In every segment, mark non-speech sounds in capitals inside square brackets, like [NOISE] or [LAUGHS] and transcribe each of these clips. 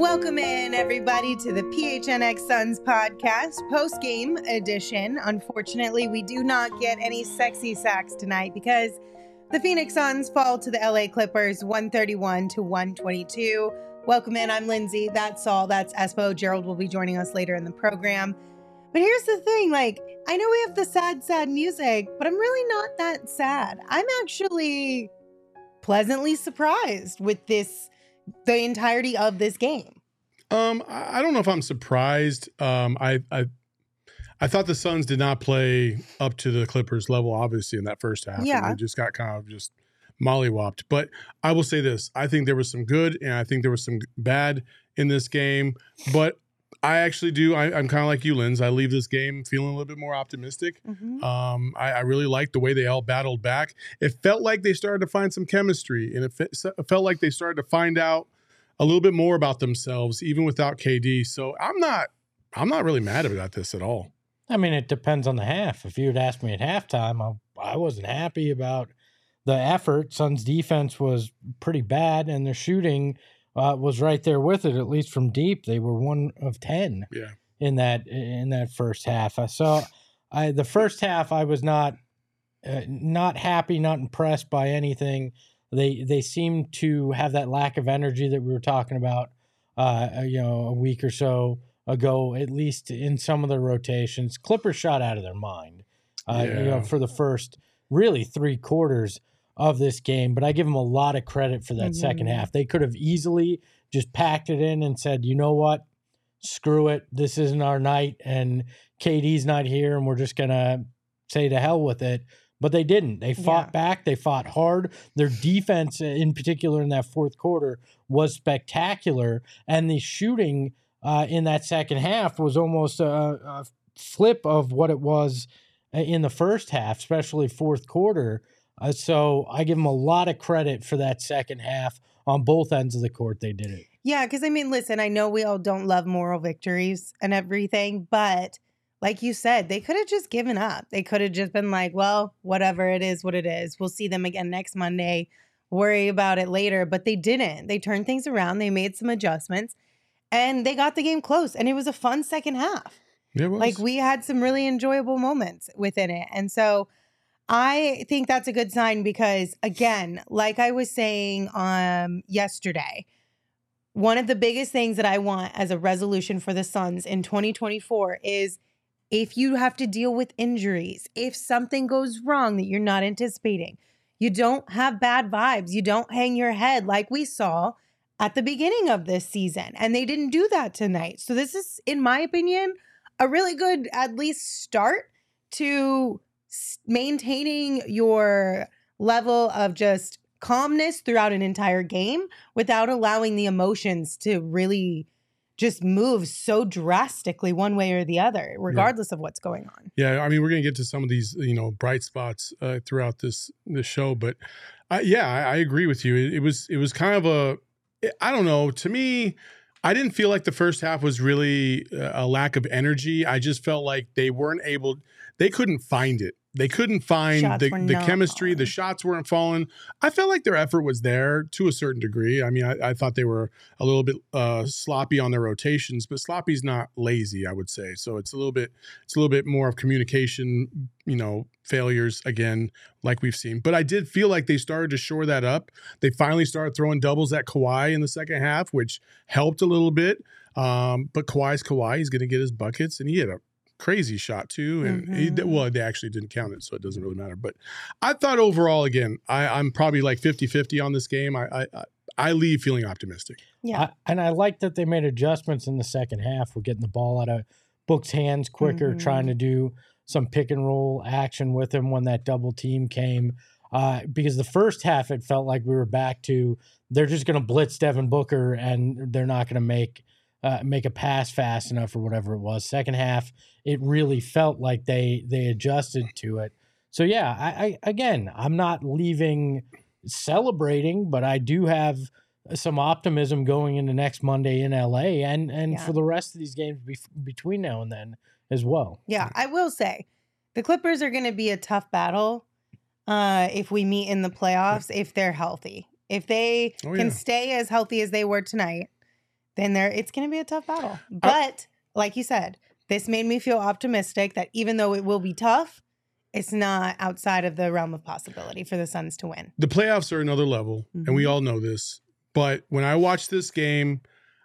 Welcome in, everybody, to the PHNX Suns podcast, post game edition. Unfortunately, we do not get any sexy sacks tonight because the Phoenix Suns fall to the LA Clippers 131 to 122. Welcome in. I'm Lindsay. That's all. That's Espo. Gerald will be joining us later in the program. But here's the thing like, I know we have the sad, sad music, but I'm really not that sad. I'm actually pleasantly surprised with this the entirety of this game. Um, I don't know if I'm surprised. Um, I I I thought the Suns did not play up to the Clippers level, obviously, in that first half. and Yeah. they just got kind of just mollywopped. But I will say this: I think there was some good, and I think there was some bad in this game. But I actually do. I, I'm kind of like you, Linz. I leave this game feeling a little bit more optimistic. Mhm. Um, I, I really liked the way they all battled back. It felt like they started to find some chemistry, and it, fe- it felt like they started to find out a little bit more about themselves, even without KD. So I'm not, I'm not really mad about this at all. I mean, it depends on the half. If you had asked me at halftime, I, I wasn't happy about the effort. Suns defense was pretty bad, and their shooting uh, was right there with it, at least from deep. They were one of ten Yeah, in that in that first half. I saw I the first half I was not uh, not happy, not impressed by anything. They they seemed to have that lack of energy that we were talking about uh you know a week or so ago at least in some of their rotations. Clippers shot out of their mind. Uh you know for the first really 3 quarters of this game, but I give them a lot of credit for that second Mhm. half. They could have easily just packed it in and said, "You know what? screw it. This isn't our night, and KD's not here, and we're just gonna say to hell with it. But they didn't. They fought Yeah. back. They fought hard. Their defense, uh, in particular, in that fourth quarter, was spectacular, and the shooting uh, in that second half was almost a, a flip of what it was uh, in the first half, especially fourth quarter. Uh, so I give them a lot of credit for that second half on both ends of the court. They did it. Yeah, because I mean, listen, I know we all don't love moral victories and everything, but like you said, they could have just given up. They could have just been like, well, whatever it is, what it is. We'll see them again next Monday. Worry about it later. But they didn't. They turned things around. They made some adjustments and they got the game close. And it was a fun second half. yeah, it was. Like we had some really enjoyable moments within it. And so I think that's a good sign because again, like I was saying um yesterday, one of the biggest things that I want as a resolution for the Suns in 2024 is if you have to deal with injuries, if something goes wrong that you're not anticipating, you don't have bad vibes, you don't hang your head like we saw at the beginning of this season. And they didn't do that tonight. So this is in my opinion a really good at least start to maintaining your level of just calmness throughout an entire game without allowing the emotions to really just move so drastically one way or the other regardless of what's going on Yeah, I mean, we're gonna get to some of these, you know, bright spots uh, throughout this this show, but uh, yeah, I, I agree with you. It, it was it was kind of a, I don't know. To me, I didn't feel like the first half was really uh, a lack of energy. I just felt like they weren't able, they couldn't find it. They couldn't find Shots the, the chemistry. The shots weren't falling. I felt like their effort was there to a certain degree. I mean, I, I thought they were a little bit uh, sloppy on their rotations, but sloppy's not lazy, I would say. So it's a little bit, it's a little bit more of communication, you know, failures again, like we've seen. But I did feel like they started to shore that up. They finally started throwing doubles at Kawhi in the second half, which helped a little bit. Um, but Kawhi's Kawhi. He's going to get his buckets, and he had a crazy shot too. And he, Mhm. well, they actually didn't count it, so it doesn't really matter. But I thought overall, again, I, I'm probably like 50 50 on this game. I, I, I- I leave feeling optimistic. yeah I, and I like that they made adjustments in the second half. We're getting the ball out of Book's hands quicker, Mhm. trying to do some pick and roll action with him when that double team came. Uh, because the first half, it felt like we were back to they're just going to blitz Devin Booker and they're not going to make uh, make a pass fast enough or whatever it was. Second half, it really felt like they they adjusted to it. So yeah, I, I again, I'm not leaving celebrating, but I do have some optimism going into next Monday in LA and and Yeah. for the rest of these games bef- between now and then as well. Yeah, I will say the Clippers are going to be a tough battle uh, if we meet in the playoffs [LAUGHS] if they're healthy. If they Oh, can yeah. stay as healthy as they were tonight, then there it's going to be a tough battle. But like you said, this made me feel optimistic that even though it will be tough, it's not outside of the realm of possibility for the Suns to win. The playoffs are another level, and we Mhm. all know this. But when I watched this game,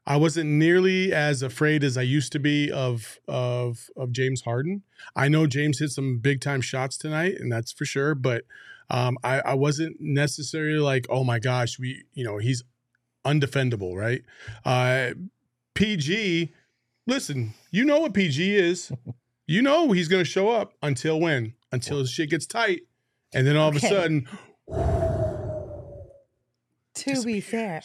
I wasn't nearly as afraid as I used to be of of of James Harden. I know James hit some big time shots tonight, and that's for sure. But um, I, I wasn't necessarily like, oh my gosh, we you know he's undefendable, right? Uh, PG, listen, you know what PG is. [LAUGHS] You know he's going to show up until when? Until his shit gets tight, and then all of Okay. a sudden, [SIGHS] To be fair,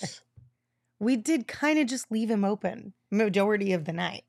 we did kind of just leave him open majority of the night.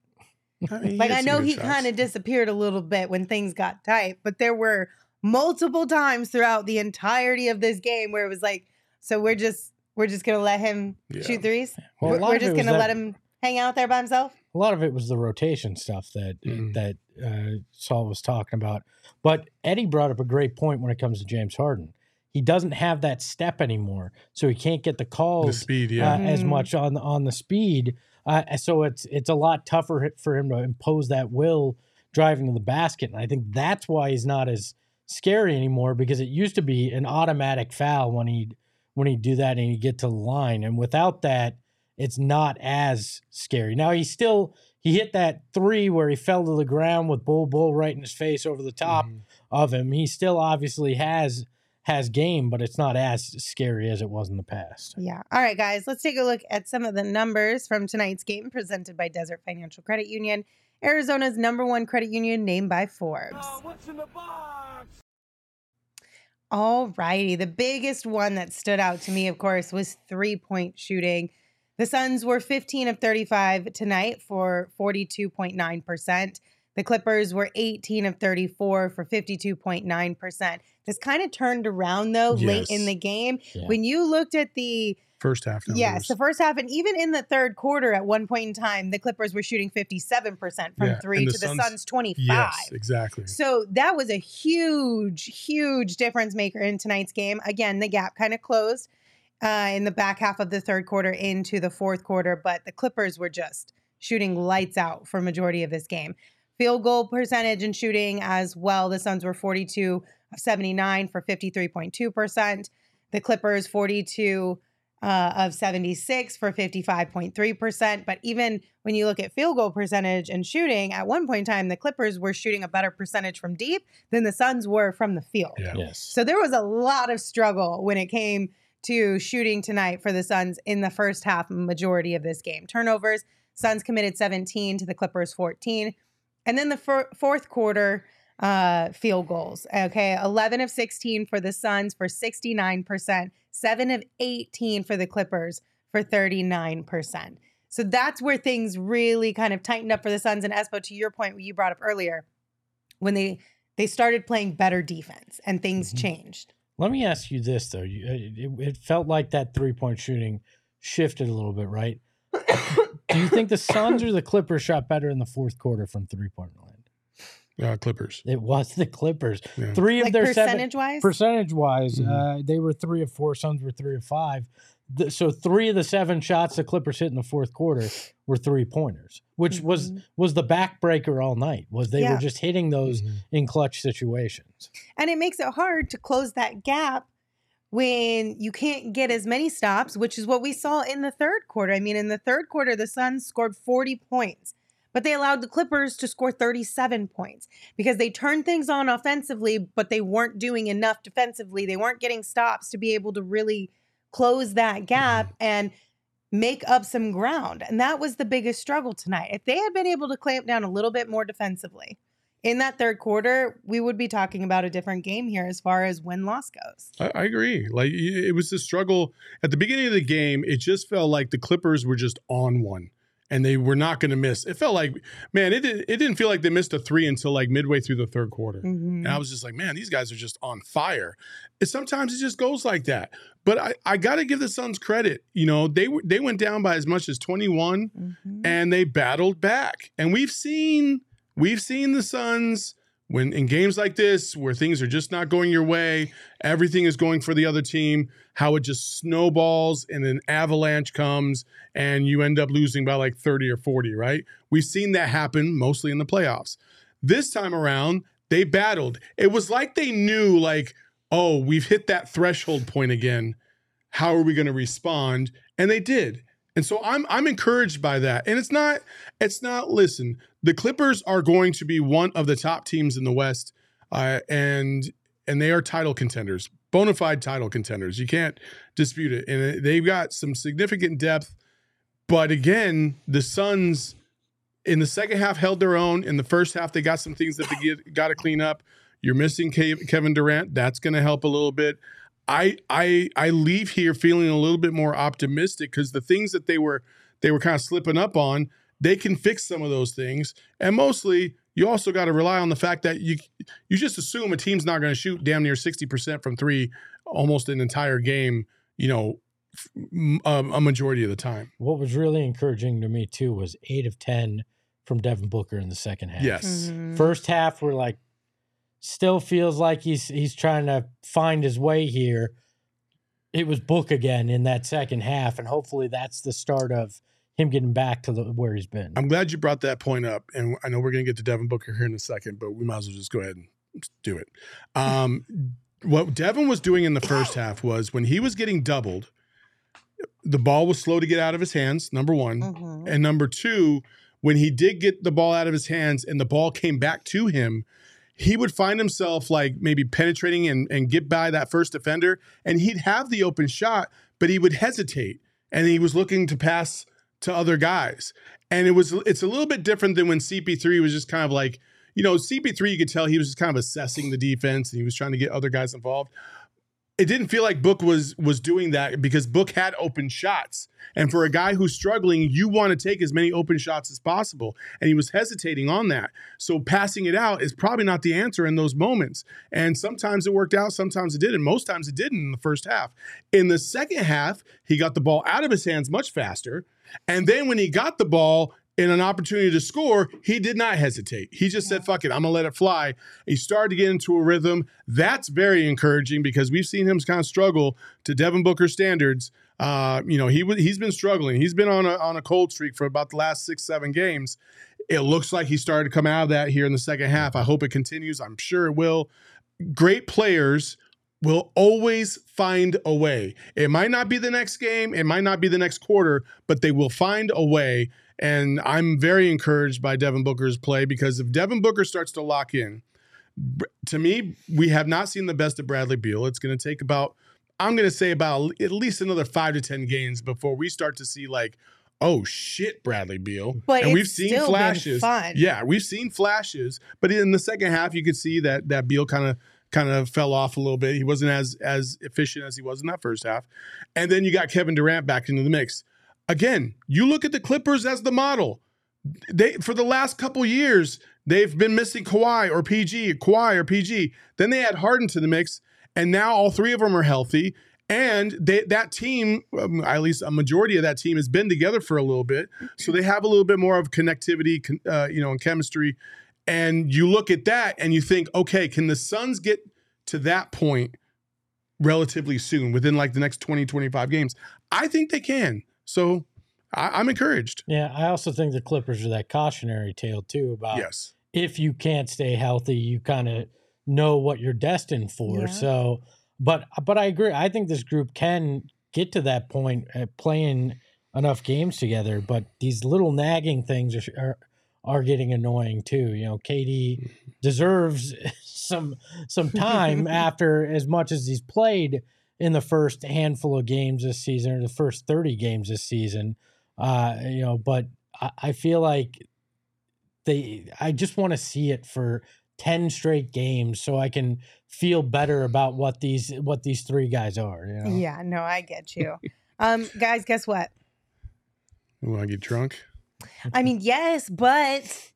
I mean, Like I know he kind of disappeared a little bit when things got tight, but there were multiple times throughout the entirety of this game where it was like, so we're just we're just gonna let him Yeah. shoot threes. Well, a we're lot we're of it just was gonna that- let him hang out there by himself. a lot of it was the rotation stuff that Mhm. that uh, Saul was talking about. But Eddie brought up a great point when it comes to James Harden. He doesn't have that step anymore, so he can't get the the calls speed, yeah. uh, as Mhm. much on on the speed. Uh, so it's it's a lot tougher for him to impose that will driving to the basket, and I think that's why he's not as scary anymore because it used to be an automatic foul when he when he do that and he get to the line, and without that, it's not as scary. Now he still he hit that three where he fell to the ground with Bol Bol right in his face over the top Mhm. of him. He still obviously has has game, but it's not as scary as it was in the past. Yeah. All right, guys, let's take a look at some of the numbers from tonight's game presented by Desert Financial Credit Union, Arizona's number one credit union named by Forbes. All righty. The biggest one that stood out to me, of course, was three point shooting. The Suns were 15 of 35 tonight for 42.9%. The Clippers were 18 of 34 for 52.9%. This kind of turned around though late in the game. Yeah. When you looked at the First half. Numbers. Yes, the first half, and even in the third quarter, at one point in time, the Clippers were shooting 57% from Yeah, three and to the the Suns- Suns 25. Yes, exactly. So that was a huge, huge difference maker in tonight's game. Again, the gap kind of closed uh, in the back half of the third quarter into the fourth quarter, but the Clippers were just shooting lights out for majority of this game. Field goal percentage and shooting as well. The Suns were 42 of 79 for 53.2%. The Clippers 42 uh, of 76 for 55.3%. But even when you look at field goal percentage and shooting, at one point in time, the Clippers were shooting a better percentage from deep than the Suns were from the field. Yeah. Yes. So there was a lot of struggle when it came to shooting tonight for the Suns in the first half majority of this game. Turnovers, Suns committed 17 to the Clippers 14. And then the fir- fourth quarter uh field goals. Okay, 11 of 16 for the Suns for 69%, 7 of 18 for the Clippers for 39%. So that's where things really kind of tightened up for the Suns and Espo to your point what you brought up earlier when they they started playing better defense and things Mhm. changed. Let me ask you this though: you, uh, it, it felt like that three point shooting shifted a little bit, right? [COUGHS] Do you think the Suns or the Clippers shot better in the fourth quarter from three point land? Uh, Clippers. It was the Clippers. Yeah. Three of Like their seven percentage wise? percentage wise, Mhm. uh, they were three of four. Suns were three of five. The, so three of the seven shots the Clippers hit in the fourth quarter were three pointers, which was Mhm. was the backbreaker all night. Was they Yeah. were just hitting those Mhm. in clutch situations. And it makes it hard to close that gap when you can't get as many stops, which is what we saw in the third quarter. I mean, in the third quarter, the Suns scored 40 points, but they allowed the Clippers to score 37 points because they turned things on offensively, but they weren't doing enough defensively. They weren't getting stops to be able to really close that gap mm-hmm. and make up some ground. And that was the biggest struggle tonight. If they had been able to clamp down a little bit more defensively, in that third quarter, we would be talking about a different game here as far as win loss goes. I, I agree. Like it was the struggle at the beginning of the game. It just felt like the Clippers were just on one, and they were not going to miss. It felt like, man, it didn't. It didn't feel like they missed a three until like midway through the third quarter. Mhm. And I was just like, man, these guys are just on fire. And sometimes it just goes like that. But I, I got to give the Suns credit. You know, they were they went down by as much as 21 Mhm. and they battled back. And we've seen we've seen the Suns when in games like this where things are just not going your way, everything is going for the other team, how it just snowballs and an avalanche comes and you end up losing by like 30 or 40, right? We've seen that happen mostly in the playoffs. This time around, they battled. It was like they knew like, "Oh, we've hit that threshold point again. How are we going to respond?" And they did. And so I'm I'm encouraged by that. And it's not it's not listen, the Clippers are going to be one of the top teams in the West. Uh, and and they are title contenders, bona fide title contenders. You can't dispute it. And they've got some significant depth. But again, the Suns in the second half held their own. In the first half, they got some things that they got to clean up. You're missing Kevin Durant. That's going to help a little bit. I I I leave here feeling a little bit more optimistic because the things that they were they were kind of slipping up on, they can fix some of those things. And mostly, you also got to rely on the fact that you you just assume a team's not going to shoot damn near 60% from 3 almost an entire game, you know, a, a majority of the time. What was really encouraging to me too was 8 of 10 from Devin Booker in the second half. Yes. Mhm. First half we're like still feels like he's he's trying to find his way here. It was Book again in that second half, and hopefully that's the start of him getting back to the, where he's been. I'm glad you brought that point up. And I know we're going to get to Devin Booker here in a second, but we might as well just go ahead and do it. Um, what Devin was doing in the first half was when he was getting doubled, the ball was slow to get out of his hands, number one. Mhm. And number two, when he did get the ball out of his hands and the ball came back to him, he would find himself like maybe penetrating and, and get by that first defender, and he'd have the open shot, but he would hesitate and he was looking to pass to other guys. And it was it's a little bit different than when CP3 was just kind of like, you know, CP3 you could tell he was just kind of assessing the defense and he was trying to get other guys involved it didn't feel like Book was was doing that because Book had open shots. And for a guy who's struggling, you want to take as many open shots as possible. And he was hesitating on that. So passing it out is probably not the answer in those moments. And sometimes it worked out, sometimes it didn't. Most times it didn't in the first half. In the second half, he got the ball out of his hands much faster. And then when he got the ball, in an opportunity to score, he did not hesitate. He just said, fuck it, I'm going to let it fly. He started to get into a rhythm. That's very encouraging because we've seen him kind of struggle to Devin Booker standards. Uh, you know, he he's been struggling. He's been on a, on a cold streak for about the last six, seven games. It looks like he started to come out of that here in the second half. I hope it continues. I'm sure it will. Great players will always find a way. It might not be the next game, it might not be the next quarter, but they will find a way. And I'm very encouraged by Devin Booker's play because if Devin Booker starts to lock in, to me, we have not seen the best of Bradley Beal. It's going to take about, I'm going to say about at least another five to 10 games before we start to see like, oh shit, Bradley Beal. But and we've seen flashes. Yeah, we've seen flashes, but in the second half, you could see that that Beal kind of kind of fell off a little bit. He wasn't as as efficient as he was in that first half. And then you got Kevin Durant back into the mix. Again, you look at the Clippers as the model. They for the last couple years, they've been missing Kawhi or PG, Kawhi or PG. Then they add Harden to the mix, and now all three of them are healthy. And they, that team, um, at least a majority of that team, has been together for a little bit, so they have a little bit more of connectivity, uh, you know, and chemistry. And you look at that and you think, okay, can the Suns get to that point relatively soon, within like the next 20, 25 games? I think they can. So I, I'm encouraged. Yeah, I also think the Clippers are that cautionary tale too about Yes. if you can't stay healthy, you kind of know what you're destined for. Yeah. So, but but I agree. I think this group can get to that point at playing enough games together. But these little nagging things are are, are getting annoying too. You know, KD mm-hmm. deserves [LAUGHS] some some time [LAUGHS] after as much as he's played in the first handful of games this season or the first 30 games this season. Uh, you know, but I, I feel like they I just want to see it for 10 straight games so I can feel better about what these what these three guys are, you know. Yeah, no, I get you. um, guys, guess what? You want to get drunk? I mean, yes, but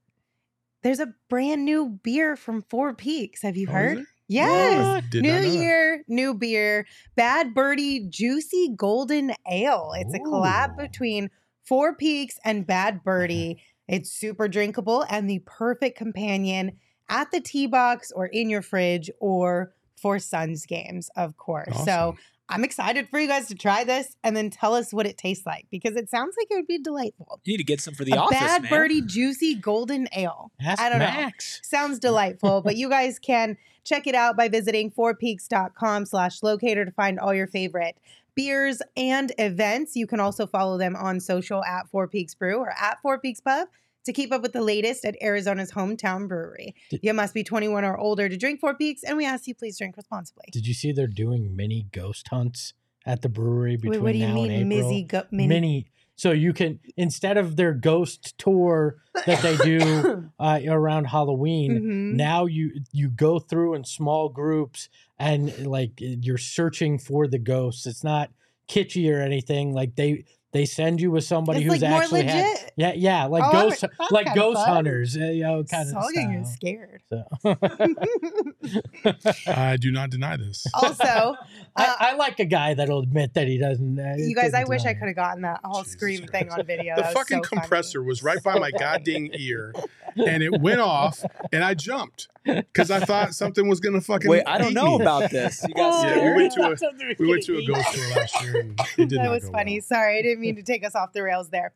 there's a brand new beer from Four Peaks. Have you Oh, heard? Yes. New that. year, new beer. Bad Birdie Juicy Golden Ale. It's a collab between Four Peaks and Bad Birdie. It's super drinkable and the perfect companion at the tea box or in your fridge or for Suns games, of course. So Awesome. I'm excited for you guys to try this and then tell us what it tastes like because it sounds like it would be delightful. You need to get some for the a office, bad man. birdie juicy golden ale. Ask I don't know. Sounds delightful, but you guys can check it out by visiting fourpeaks.com slash locator to find all your favorite beers and events. You can also follow them on social at Four Peaks Brew or at Four Peaks Pub to keep up with the latest at Arizona's hometown brewery. Did- You must be 21 or older to drink Four Peaks, and we ask you please drink responsibly. Did you see they're doing mini ghost hunts at the brewery between Wait, what do you now mean, and April? Mizzy go- mini? mini. So you can instead of their ghost tour that they do [COUGHS] uh, around Halloween, Mhm. now you you go through in small groups and like you're searching for the ghosts. It's not kitschy or anything. Like they they send you with somebody It's who's like more actually had legit. yeah yeah like Oh, I'm- ghost like ghost fun. hunters uh, you know kind of Saga, you're scared. So. [LAUGHS] [LAUGHS] I do not deny this. also, [LAUGHS] I, Uh, I like a guy that'll admit that he doesn't. Uh, you guys, I didn't wish I could have gotten that whole Jesus scream thing on video. The That was fucking so funny. compressor was right by my goddamn ear, and it went off, and I jumped because I thought something was gonna fucking. Wait, I don't know me. about this. You got [LAUGHS] Yeah, we went to a- We went to a ghost tour last year, and it did [LAUGHS] that was funny. well. Sorry, I didn't mean to take us off the rails there.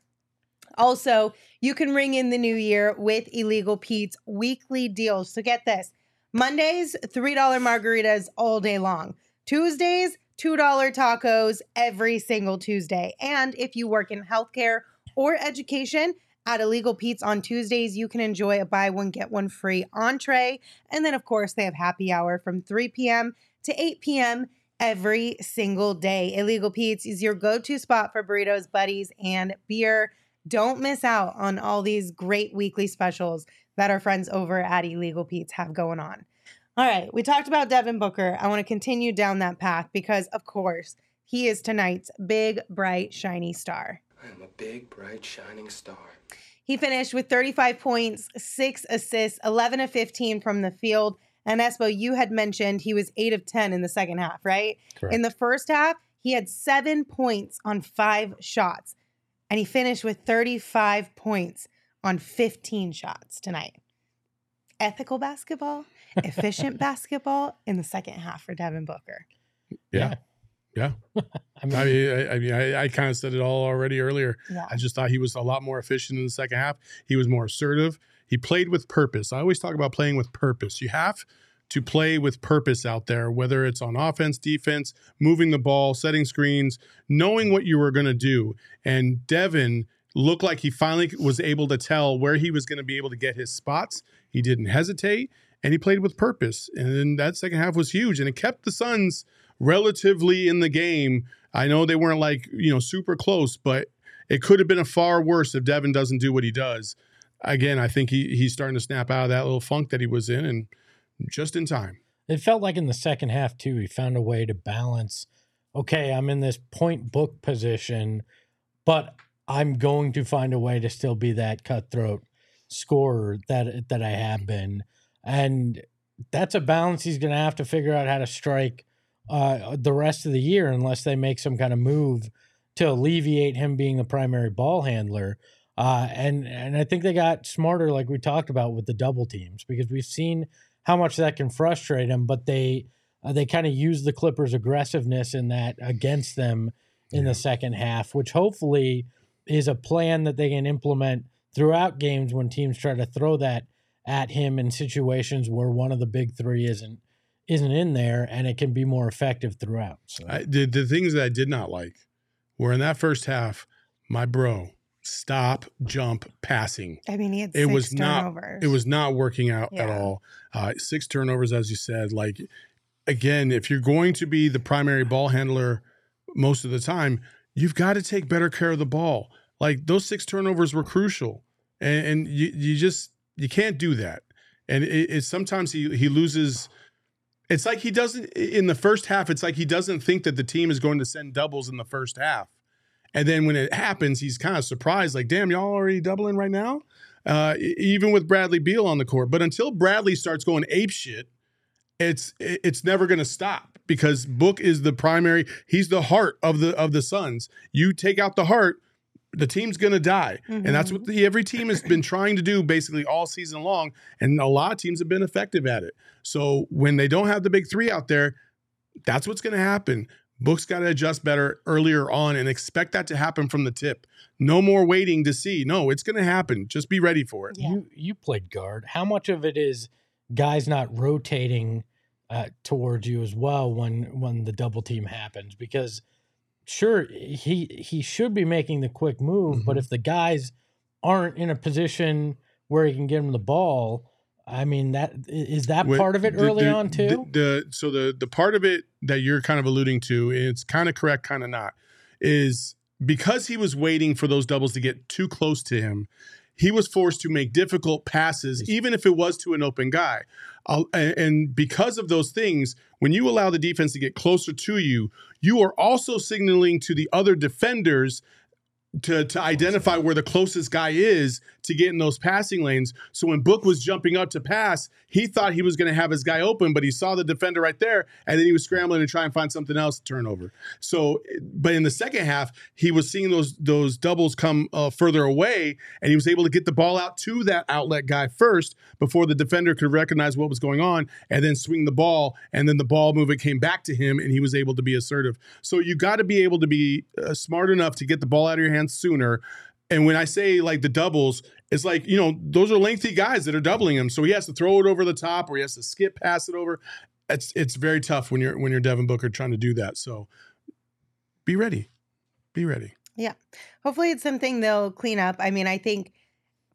Also, you can ring in the new year with Illegal Pete's weekly deals. So get this Mondays, $3 margaritas all day long. Tuesdays, $2 tacos every single Tuesday. And if you work in healthcare or education, at Illegal Pete's on Tuesdays, you can enjoy a buy one, get one free entree. And then, of course, they have happy hour from 3 p.m. to 8 p.m. every single day. Illegal Pete's is your go to spot for burritos, buddies, and beer. Don't miss out on all these great weekly specials that our friends over at Illegal Pete's have going on. All right, we talked about Devin Booker. I want to continue down that path because, of course, he is tonight's big, bright, shiny star. I'm a big, bright, shining star. He finished with 35 points, six assists, 11 of 15 from the field. And Espo, you had mentioned he was 8 of 10 in the second half, right? Correct. In the first half, he had seven points on five shots. And he finished with 35 points on 15 shots tonight. Ethical basketball, [LAUGHS] efficient basketball in the second half for Devin Booker. Yeah, yeah. [LAUGHS] I mean, I mean, I, I mean, I, I kind of said it all already earlier. Yeah. I just thought he was a lot more efficient in the second half. He was more assertive. He played with purpose. I always talk about playing with purpose. You have to play with purpose out there, whether it's on offense, defense, moving the ball, setting screens, knowing what you were going to do. And Devin looked like he finally was able to tell where he was going to be able to get his spots. He didn't hesitate and he played with purpose. And then that second half was huge and it kept the Suns relatively in the game. I know they weren't like, you know, super close, but it could have been a far worse if Devin doesn't do what he does. Again, I think he he's starting to snap out of that little funk that he was in and just in time. it felt like in the second half too, he found a way to balance. Okay, I'm in this point book position, but I'm going to find a way to still be that cutthroat scorer that that I have been, and that's a balance he's going to have to figure out how to strike uh, the rest of the year, unless they make some kind of move to alleviate him being the primary ball handler. Uh, and and I think they got smarter, like we talked about with the double teams, because we've seen how much that can frustrate him. But they uh, they kind of use the Clippers' aggressiveness in that against them in the second half, which hopefully is a plan that they can implement throughout games when teams try to throw that at him in situations where one of the big three isn't isn't in there, and it can be more effective throughout. So. I, the the things that I did not like were in that first half, my bro, stop, jump, passing. I mean, he had It six was not- It was not working out at all. Uh, six turnovers, as you said. Like again, if you're going to be the primary ball handler most of the time, you've got to take better care of the ball. Like those six turnovers were crucial, and, and you you just you can't do that. And it, it's sometimes he he loses. It's like he doesn't in the first half. It's like he doesn't think that the team is going to send doubles in the first half, and then when it happens, he's kind of surprised. Like, damn, y'all already doubling right now. Uh, even with Bradley Beal on the court, but until Bradley starts going ape shit, it's it's never going to stop because Book is the primary. He's the heart of the of the Suns. You take out the heart, the team's going to die. And that's what the, every team has been trying to do basically all season long. And a lot of teams have been effective at it. So when they don't have the big three out there, that's what's going to happen. Book's got to adjust better earlier on and expect that to happen from the tip. No more waiting to see. No, it's going to happen. Just be ready for it. Yeah. You you played guard. How much of it is guys not rotating uh, towards you as well when when the double team happens? Because sure he he should be making the quick move, but Mhm. if the guys aren't in a position where he can get him the ball, I mean that is that part of it the- early the- on too. The, the so the the part of it that you're kind of alluding to, it's kind of correct, kind of not, is because he was waiting for those doubles to get too close to him. He was forced to make difficult passes, even if it was to an open guy. And because of those things, when you allow the defense to get closer to you, you are also signaling to the other defenders to to identify where the closest guy is to get in those passing lanes. So when Book was jumping up to pass, he thought he was going to have his guy open, but he saw the defender right there, and then he was scrambling to try and find something else to turn over. So, but in the second half, he was seeing those those doubles come uh, further away, and he was able to get the ball out to that outlet guy first before the defender could recognize what was going on, and then swing the ball, and then the ball movement came back to him, and he was able to be assertive. So you got to be able to be uh, smart enough to get the ball out of your hands sooner. And when I say like the doubles, it's like, you know, those are lengthy guys that are doubling him. So he has to throw it over the top or he has to skip pass it over. It's it's very tough when you're when you're Devin Booker trying to do that. So be ready. Be ready. Yeah. Hopefully, it's something they'll clean up. I mean, I think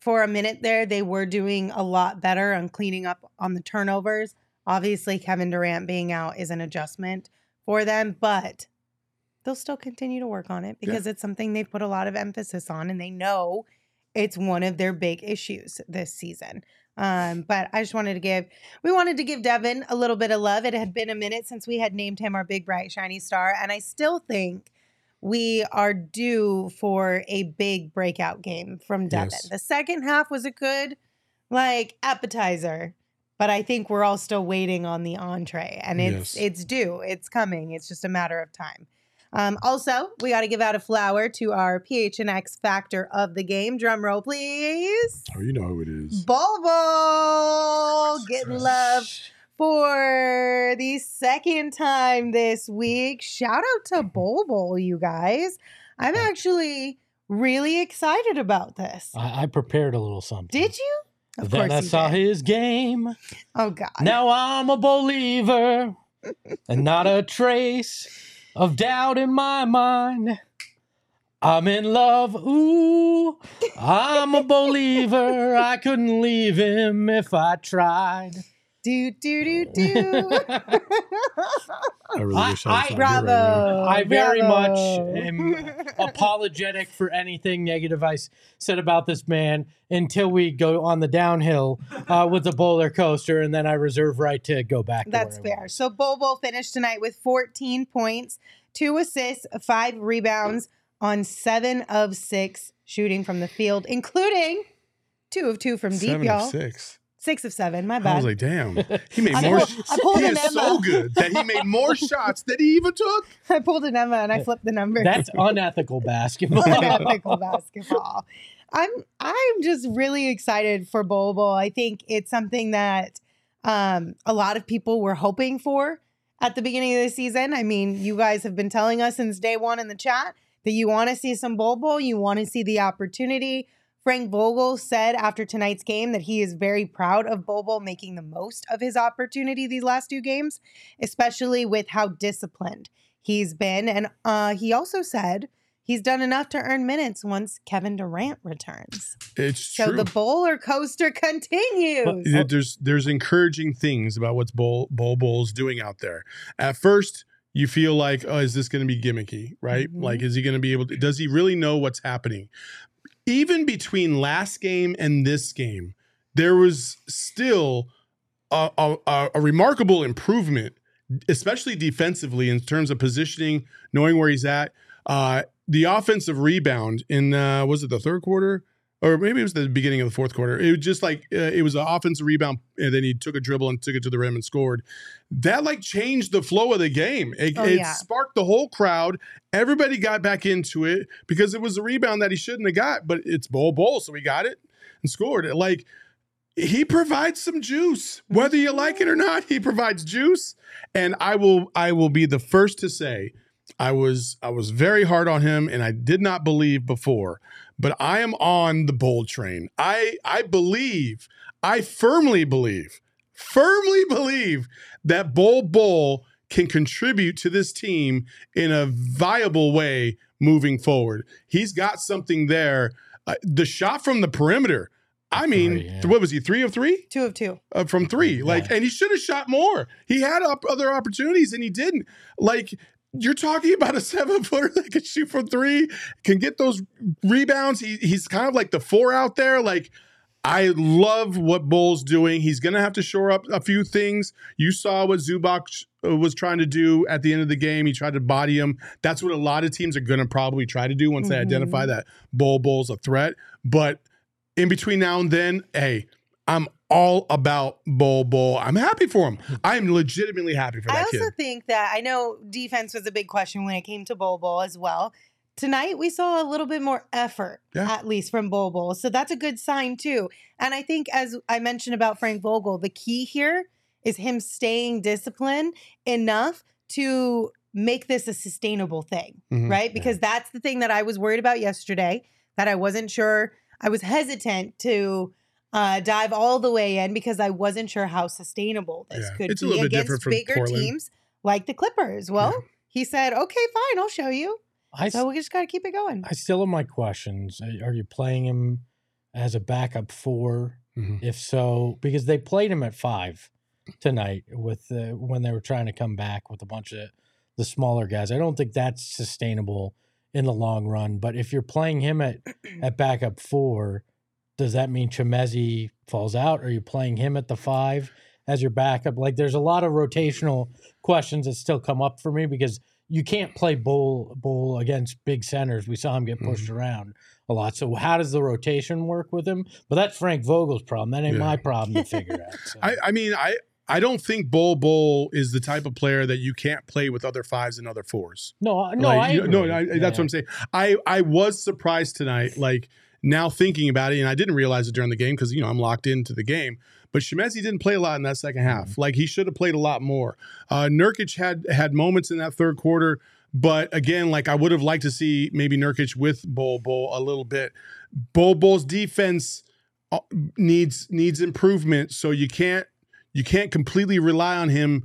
for a minute there, they were doing a lot better on cleaning up on the turnovers. Obviously, Kevin Durant being out is an adjustment for them, but they'll still continue to work on it Yeah. because it's something they've put a lot of emphasis on and they know it's one of their big issues this season. Um, but I just wanted to give, we wanted to give Devin a little bit of love. It had been a minute since we had named him our big, bright, shiny star. And I still think we are due for a big breakout game from Devin. Yes. The second half was a good, like, appetizer. But I think we're all still waiting on the entree, and it's Yes. it's due. It's coming. It's just a matter of time. Um, also, we got to give out a flower to our PHNX factor of the game. Drum roll, please. Oh, you know who it is. Bol Bol getting love for the second time this week. Shout out to Bol Bol, you guys. I'm actually really excited about this. I, I prepared a little something. Did you? Of then I saw did. his game. Oh God. Now I'm a believer [LAUGHS] and not a trace of doubt in my mind. I'm in love. Ooh, I'm a believer. I couldn't leave him if I tried. Do do do do. [LAUGHS] I really I- wish I, was I- on here right. Bravo. I very much am apologetic for anything negative I said about this man until we go on the downhill uh, with the bowler coaster, and then I reserve right to go back. That's where fair. So Bobo finished tonight with 14 points, two assists, five rebounds on seven of six shooting from the field, including two of two from deep, Seven y'all. of six. Six of seven. My bad. I was like, damn. He [LAUGHS] made I more. pulled- I pulled he an is so good that he made more [LAUGHS] shots than he even took. I pulled an Emma and I flipped the number. That's [LAUGHS] unethical basketball. unethical basketball. I'm I'm just really excited for Bobo. I think it's something that um, a lot of people were hoping for at the beginning of the season. I mean, you guys have been telling us since day one in the chat that you want to see some Bobo, you want to see the opportunity. Frank Vogel said after tonight's game that he is very proud of Bobo making the most of his opportunity these last two games, especially with how disciplined he's been. And uh, he also said he's done enough to earn minutes once Kevin Durant returns. It's So true. the bowler coaster [LAUGHS] continues. There- there's there's encouraging things about what's Bol Bol Bol's doing out there. At first, you feel like, oh, is this going to be gimmicky, right? Mhm. Like, is he going to be able? to Does he really know what's happening? Even between last game and this game, there was still a, a, a- remarkable improvement, especially defensively in terms of positioning, knowing where he's at. Uh, the offensive rebound in uh, was it the third quarter? Or maybe it was the beginning of the fourth quarter. It was just like uh, it was an offensive rebound, and then he took a dribble and took it to the rim and scored. That like changed the flow of the game. It, Oh, it yeah. sparked the whole crowd. Everybody got back into it because it was a rebound that he shouldn't have got, but it's Bol Bol, so he got it and scored it. Like he provides some juice, whether you like it or not. He provides juice, and I will I will be the first to say I was I was very hard on him, and I did not believe before, but I am on the bold train. I I believe, I firmly believe, firmly believe that Bol Bol can contribute to this team in a viable way moving forward. He's got something there. Uh, the shot from the perimeter. I mean, Three, yeah. what was he? Three of three Two of two. uh, from three. Like, Yeah. and he should have shot more. He had up other opportunities and he didn't. Like, you're talking about a seven footer that can shoot from three, can get those rebounds. He, he's kind of like the four out there. Like, I love what Bol's doing. He's going to have to shore up a few things. You saw what Zubac uh, was trying to do at the end of the game. He tried to body him. That's what a lot of teams are going to probably try to do once they Mhm. identify that Bol Bol's a threat. But in between now and then, hey, I'm all about Bol Bol. I'm happy for him. I'm legitimately happy for I also kid. think that I know defense was a big question when it came to Bol Bol as well. Tonight we saw a little bit more effort, Yeah. at least from Bol Bol. So that's a good sign too. And I think as I mentioned about Frank Vogel, the key here is him staying disciplined enough to make this a sustainable thing, Mhm. right? Because that's the thing that I was worried about yesterday that I wasn't sure. I was hesitant to uh, dive all the way in because I wasn't sure how sustainable this Yeah. could It's a be little bit against from bigger Portland. teams like the Clippers. Well, he said, "Okay, fine, I'll show you." I, So we just got to keep it going. I still have my questions. Are you playing him as a backup 4 Mhm. If so, because they played him at five tonight with the, when they were trying to come back with a bunch of the smaller guys. I don't think that's sustainable in the long run. But if you're playing him at [CLEARS THROAT] at backup four, does that mean Chimezie falls out? Are you playing him at the five as your backup? Like, there's a lot of rotational questions that still come up for me because you can't play Bol Bol against big centers. We saw him get pushed mm-hmm. around a lot. So how does the rotation work with him? But that's Frank Vogel's problem. That ain't Yeah. my problem to [LAUGHS] figure out. So. I, I mean, I, I don't think Bol Bol is the type of player that you can't play with other fives and other fours. no, no, Like, I agree. no, I, that's yeah. what I'm saying. I I was surprised tonight. Like now thinking about it, and I didn't realize it during the game because you know I'm locked into the game. But Chimezie didn't play a lot in that second half. Mm-hmm. Like he should have played a lot more. Uh, Nurkic had had moments in that third quarter, but again, like I would have liked to see maybe Nurkic with Bol Bol a little bit. Bol Bol's defense uh, needs needs improvement, so you can't you can't completely rely on him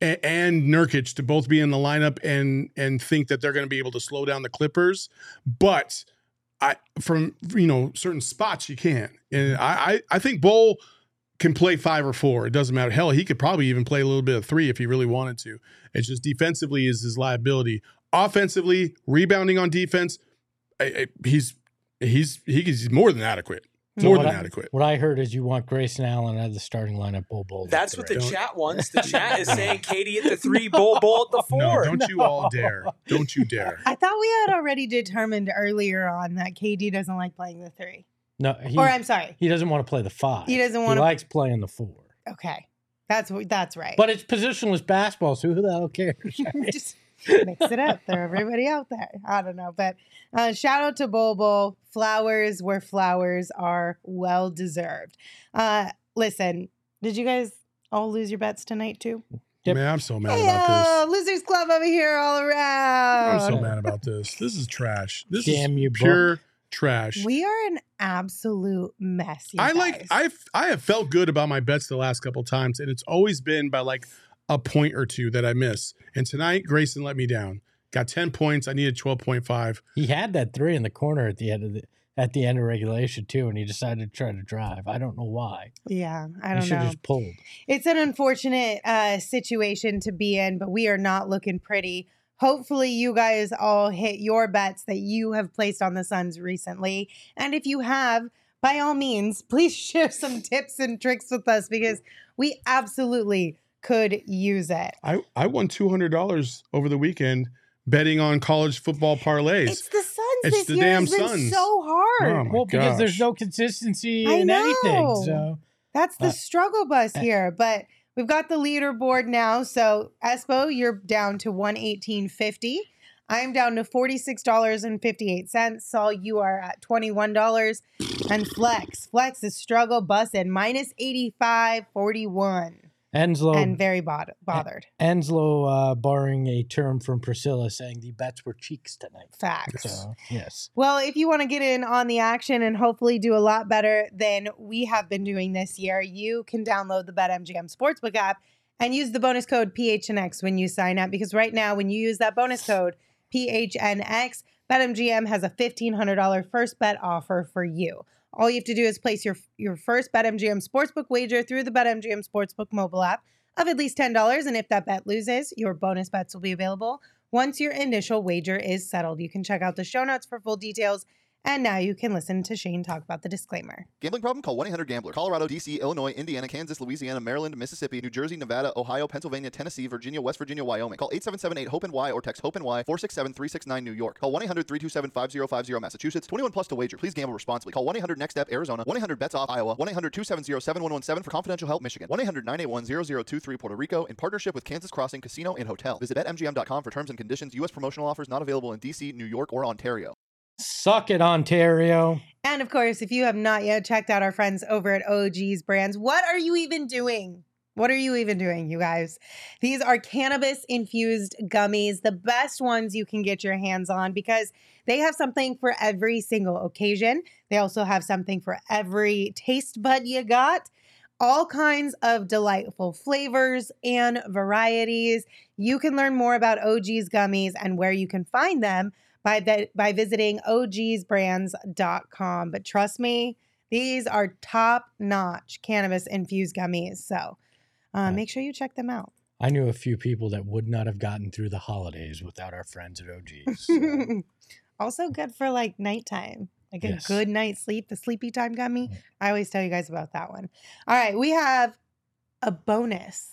and Nurkic to both be in the lineup and and think that they're going to be able to slow down the Clippers. But I from you know certain spots you can, and I I, I think Bol can play five or four. It doesn't matter. Hell, he could probably even play a little bit of three if he really wanted to. It's just defensively is his liability. Offensively, rebounding on defense, I, I, he's he's he's more than adequate. So More than I- adequate. What I heard is you want Grayson Allen at the starting lineup. Bol Bol. at That's what the. Don't- chat wants. The [LAUGHS] chat is saying KD at the three, Bol [LAUGHS] Bol at the No, four. don't you all dare! Don't you dare! I thought we had already determined earlier on that KD doesn't like playing the three. no. He, or I'm sorry. he doesn't want to play the five. He doesn't He wanna- likes playing the four. Okay, that's what that's right. But it's positionless basketball, so who the hell cares? [LAUGHS] just mix it up. Throw everybody out there. I don't know, but uh, shout out to Bobo. Flowers where flowers are well deserved. Uh, listen, did you guys all lose your bets tonight too? Yep. Man, I'm so mad Hey, about this. uh, Losers Club over here all around. I'm so mad about this. This is trash. This Damn is you, pure trash. We are an absolute mess. you I like. I've I have felt good about my bets the last couple times, and it's always been by like a point or two that I miss. And tonight, Grayson let me down. Got ten points. I needed twelve point five. He had that three in the corner at the end of the at the end of regulation too, and he decided to try to drive. I don't know why. Yeah, I don't know. He should know. have just pulled. It's an unfortunate uh, situation to be in, but we are not looking pretty. Hopefully, you guys all hit your bets that you have placed on the Suns recently. And if you have, by all means, [LAUGHS] please share some tips and tricks with us because we absolutely could use it. I I won two hundred dollars over the weekend betting on college football parlays. It's the Suns. It's this the year damn has been Suns. so hard. Oh my well, because there's no consistency I in anything. know. So That's the Uh, struggle bus uh, here. But we've got the leaderboard now. So Espo, you're down to one eighteen fifty. I'm down to forty six dollars and fifty eight cents. Saul, you are at twenty one dollars. And Flex, Flex is struggle bus at minus eighty five forty one, Enslow and very bod- bothered. Enslow uh, borrowing a term from Priscilla saying the bets were cheeks tonight. Facts. So yes. Well, if you want to get in on the action and hopefully do a lot better than we have been doing this year, you can download the BetMGM Sportsbook app and use the bonus code PHNX when you sign up. Because right now, when you use that bonus code PHNX, BetMGM has a $1,500 first bet offer for you. All you have to do is place your your first BetMGM Sportsbook wager through the BetMGM Sportsbook mobile app of at least $10. And if that bet loses, your bonus bets will be available once your initial wager is settled. You can check out the show notes for full details. And now you can listen to Shane talk about the disclaimer. Gambling problem? Call 1 800 Gambler. Colorado, D.C., Illinois, Indiana, Kansas, Louisiana, Maryland, Mississippi, New Jersey, Nevada, Ohio, Pennsylvania, Tennessee, Virginia, West Virginia, Wyoming. Call 877 8 HOPE Y or text HOPE and Y 467 369 New York. Call 1 800 327 5050 Massachusetts. 21 plus to wager. Please gamble responsibly. Call 1 800 NEXT STEP Arizona. 1 800 BETS OFF Iowa. 1 800 270 7117 for confidential help Michigan. 1 800 981 0023 Puerto Rico in partnership with Kansas Crossing Casino and Hotel. Visit BetMGM.com for terms and conditions. U.S. promotional offers not available in D.C., New York, or Ontario. Suck it, Ontario. And of course, if you have not yet checked out our friends over at OG's Brands, what are you even doing? What are you even doing, you guys? These are cannabis infused gummies, the best ones you can get your hands on because they have something for every single occasion. They also have something for every taste bud you got. All kinds of delightful flavors and varieties. You can learn more about OG's gummies and where you can find them by the, by visiting ogsbrands.com. But trust me, these are top notch cannabis infused gummies. So uh, Yeah. make sure you check them out. I knew a few people that would not have gotten through the holidays without our friends at OG's. so- [LAUGHS] also good for like nighttime, like a Yes. good night's sleep, the sleepy time gummy. Mm. I always tell you guys about that one. All right, we have a bonus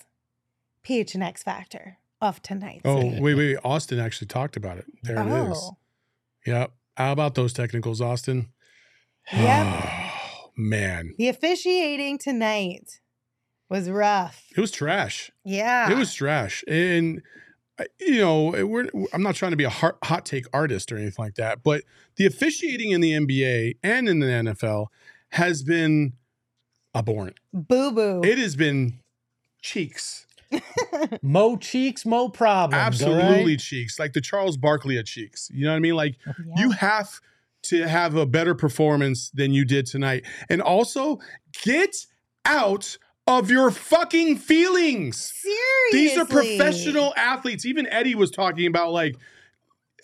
PHNX factor of tonight. Oh, wait, wait. Austin actually talked about it. There it is. Oh. Yep. How about those technicals, Austin? Yep. Oh, [SIGHS] man. The officiating tonight was rough. It was trash. Yeah. It was trash. And, uh, you know, we're, I'm not trying to be a hot, hot take artist or anything like that, but the officiating in the NBA and in the NFL has been abhorrent. boo boo. It has been cheeks. [LAUGHS] Mo cheeks, mo problems. all right? Absolutely cheeks. Like the Charles Barkley of cheeks. You know what I mean? Like oh, you have to have a better performance than you did tonight. And also get out of your fucking feelings. Seriously. These are professional athletes. Even Eddie was talking about like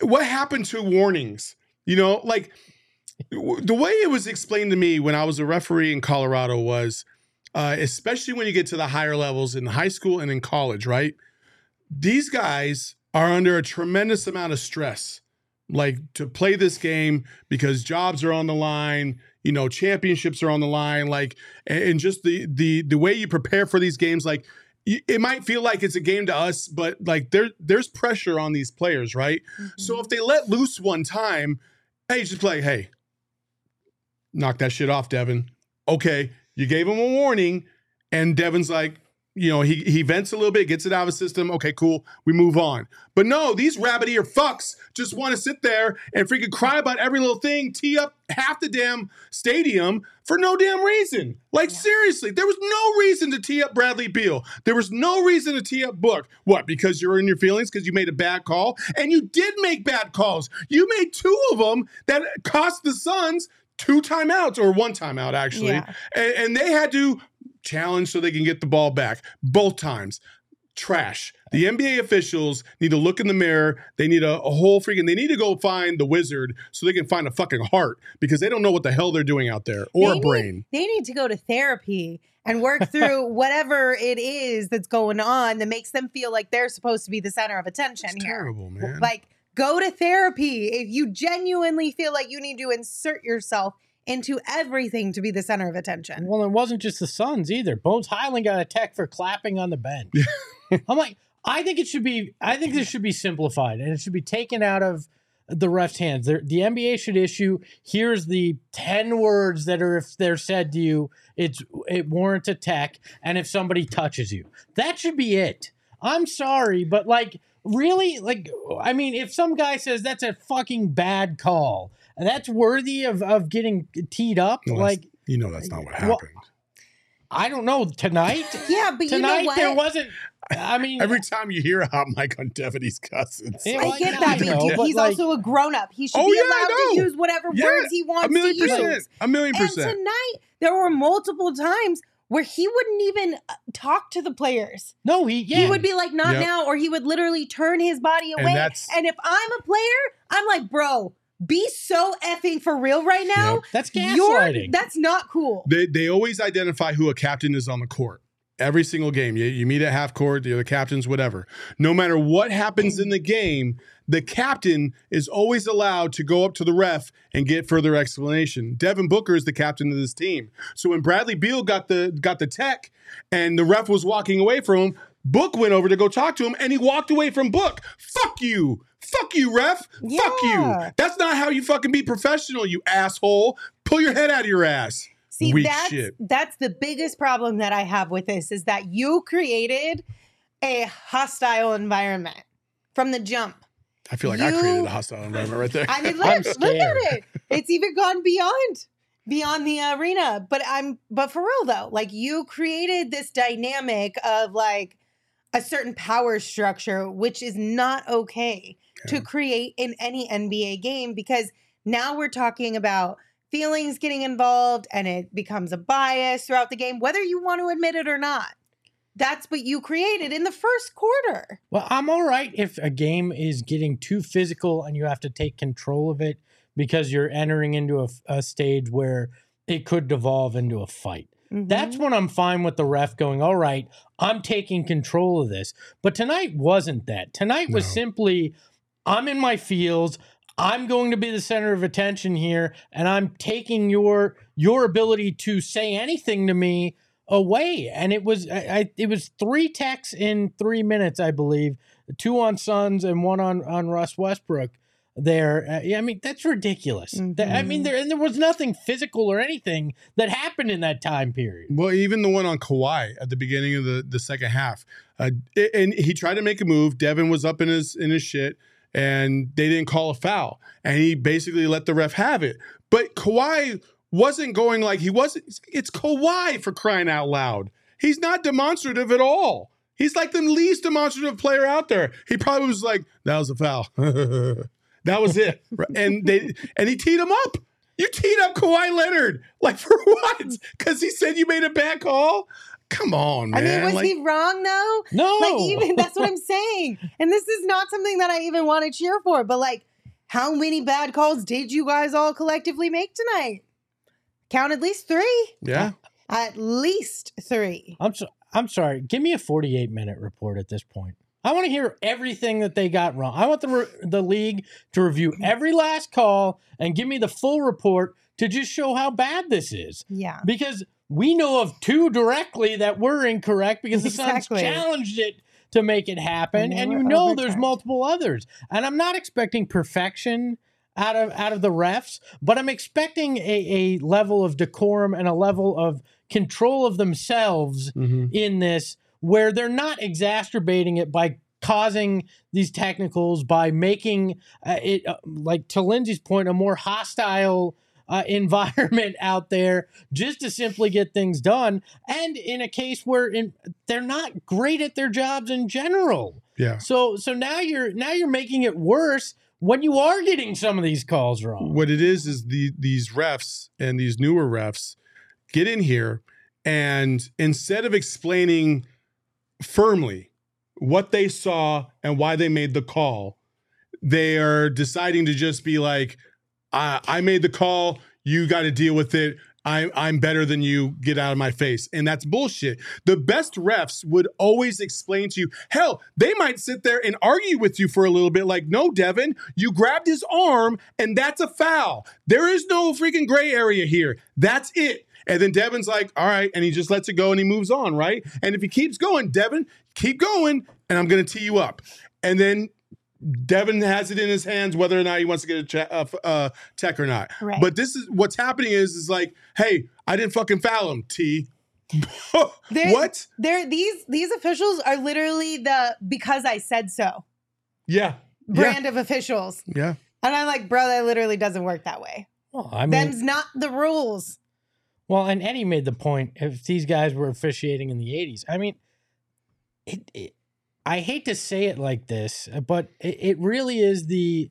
what happened to warnings. You know, like the way it was explained to me when I was a referee in Colorado was, uh, especially when you get to the higher levels in high school and in college, right? These guys are under a tremendous amount of stress, like to play this game because jobs are on the line, you know, championships are on the line, like, and just the the the way you prepare for these games, like it might feel like it's a game to us, but like there there's pressure on these players, right? So if they let loose one time, hey, just play, hey, knock that shit off, Devin. Okay, you gave him a warning, and Devin's like, you know, he he vents a little bit, gets it out of his system. Okay, cool, we move on. But no, these rabbit ear fucks just want to sit there and freaking cry about every little thing, tee up half the damn stadium for no damn reason. Like seriously, there was no reason to tee up Bradley Beal. There was no reason to tee up Book. What? Because you're in your feelings because you made a bad call, and you did make bad calls. You made two of them that cost the Suns two timeouts or one timeout actually, Yeah. and, and they had to challenge so they can get the ball back both times. Trash. The NBA officials need to look in the mirror. They need a, a whole freaking. They need to go find the wizard so they can find a fucking heart because they don't know what the hell they're doing out there or They a need- brain. They need to go to therapy and work through [LAUGHS] whatever it is that's going on that makes them feel like they're supposed to be the center of attention It's here. terrible, man. Like, go to therapy if you genuinely feel like you need to insert yourself into everything to be the center of attention. Well, it wasn't just the Suns either. Bones Hyland got a tech for clapping on the bench. [LAUGHS] I'm like, I think it should be. I think this should be simplified, and it should be taken out of the refs' hands. They're, the NBA should issue here's the 10 words that are if they're said to you, it's it warrants a tech and if somebody touches you. That should be it. I'm sorry, but like really like I mean if some guy says that's a fucking bad call, that's worthy of of getting teed up Well, that's- like You know that's not what Well, happened. I don't know tonight. [LAUGHS] Yeah, but you know tonight what? there wasn't I mean Every time you hear a hot mic on Devin, he's cussing. Yeah, I well, get that, I but know, he's like- also a grown up. He should Oh, be yeah, allowed to use whatever Yeah, words he wants a million to percent. use. A million And percent. tonight, there were multiple times where he wouldn't even uh, talk to the players. no, he yeah. He would be like, "Not Yep. now," or he would literally turn his body away. And, that's- if I'm a player, I'm like, "Bro, be so effing for real right now." Yep. That's You're gaslighting. that's not cool. They they always identify who a captain is on the court. Every single game, you, you meet at half court, the other captains, whatever. No matter what happens in the game, the captain is always allowed to go up to the ref and get further explanation. Devin Booker is the captain of this team. So when Bradley Beal got the got the tech and the ref was walking away from him, Book went over to go talk to him and he walked away from Book. Fuck you. Fuck you, ref. Fuck you. That's not how you fucking be professional, you asshole. Pull your head out of your ass. See, Weak that's shit. that's the biggest problem that I have with this is that you created a hostile environment from the jump. I feel like I created a hostile environment right there. I mean, [LAUGHS] I'm look, look at scared. it. It's even gone beyond beyond the arena. But I'm but for real though, like you created this dynamic of like a certain power structure, which is not okay to create in any NBA game because now we're talking about feelings getting involved and it becomes a bias throughout the game, whether you want to admit it or not. That's what you created in the first quarter. Well, I'm all right if a game is getting too physical and you have to take control of it because you're entering into a, a stage where it could devolve into a fight. That's mm-hmm. when I'm fine with the ref going, all right, I'm taking control of this. But tonight wasn't that. Tonight was No. simply, I'm in my fields. I'm going to be the center of attention here, and I'm taking your your ability to say anything to me away. And it was I, I it was three techs in three minutes, I believe, two on Suns and one on on Russ Westbrook. There, uh, yeah, I mean that's ridiculous. That- I mean, Mhm. there and there was nothing physical or anything that happened in that time period. Well, even the one on Kawhi at the beginning of the, the second half, uh, and he tried to make a move. Devin was up in his in his shit, and they didn't call a foul, and he basically let the ref have it. But Kawhi wasn't going like he wasn't. It's Kawhi for crying out loud. He's not demonstrative at all. He's like the least demonstrative player out there. He probably was like, "That was a foul." [LAUGHS] that was it, [LAUGHS] and they and he teed him up. You teed up Kawhi Leonard. Like for [LAUGHS] what? Because he said you made a bad call? Come on, I man. mean, was like, he wrong though? No, Like even that's what I'm saying. And this is not something that I even want to cheer for, but like how many bad calls did you guys all collectively make tonight? Count at least 3. yeah. At least 3. I'm so, I'm sorry. Give me a 48 minute report at this point. I want to hear everything that they got wrong. I want the re- the league to review every last call and give me the full report to just show how bad this is. Yeah. Because we know of two directly that were incorrect because the Exactly. Suns challenged it to make it happen, And and you were know there's multiple others. And I'm not expecting perfection out of out of the refs, but I'm expecting a, a level of decorum and a level of control of themselves Mhm. in this where they're not exacerbating it by causing these technicals by making uh, it uh, like to Lindsay's point a more hostile uh, [LAUGHS] environment out there just to simply get things done and in a case where in, they're not great at their jobs in general Yeah. so so now you're now you're making it worse when you are getting some of these calls wrong What it is is the these refs and these newer refs get in here and instead of explaining firmly what they saw and why they made the call, they are deciding to just be like, I, I made the call, you got to deal with it. I, I'm better than you. Get out of my face. And that's bullshit. The best refs would always explain to you, hell, they might sit there and argue with you for a little bit, like, no, Devin, you grabbed his arm and that's a foul. There is no freaking gray area here. That's it. And then Devin's like, all right. And he just lets it go and he moves on, right? And if he keeps going, Devin, keep going and I'm going to tee you up. And then Devin has it in his hands whether or not he wants to get a che- uh, f- uh, tech or not. Right. But this is what's happening is is like, hey, I didn't fucking foul him. T. [LAUGHS] There- what? They're these these officials are literally the because I said so Yeah. brand of officials. Yeah. And I'm like, bro, that literally doesn't work that way. Well, I mean, Them's not the rules. Well, and Eddie made the point if these guys were officiating in the 80s. I mean, it, it I hate to say it like this, but it, it really is the,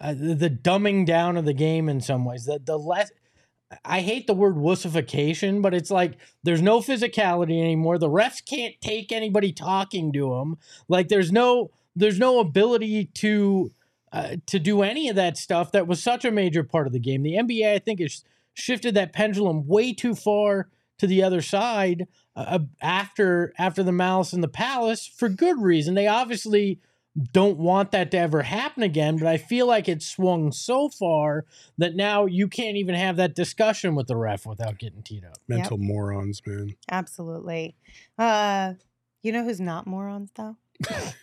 uh, the the dumbing down of the game in some ways. The the less I hate the word wussification, but it's like there's no physicality anymore. The refs can't take anybody talking to them. Like there's no there's no ability to uh, to do any of that stuff that was such a major part of the game. The NBA, I think, has shifted that pendulum way too far to the other side uh, after after the Malice in the Palace for good reason. They obviously don't want that to ever happen again, but I feel like it's swung so far that now you can't even have that discussion with the ref without getting teed up. Mental morons, man. Absolutely. Uh, you know who's not morons though? that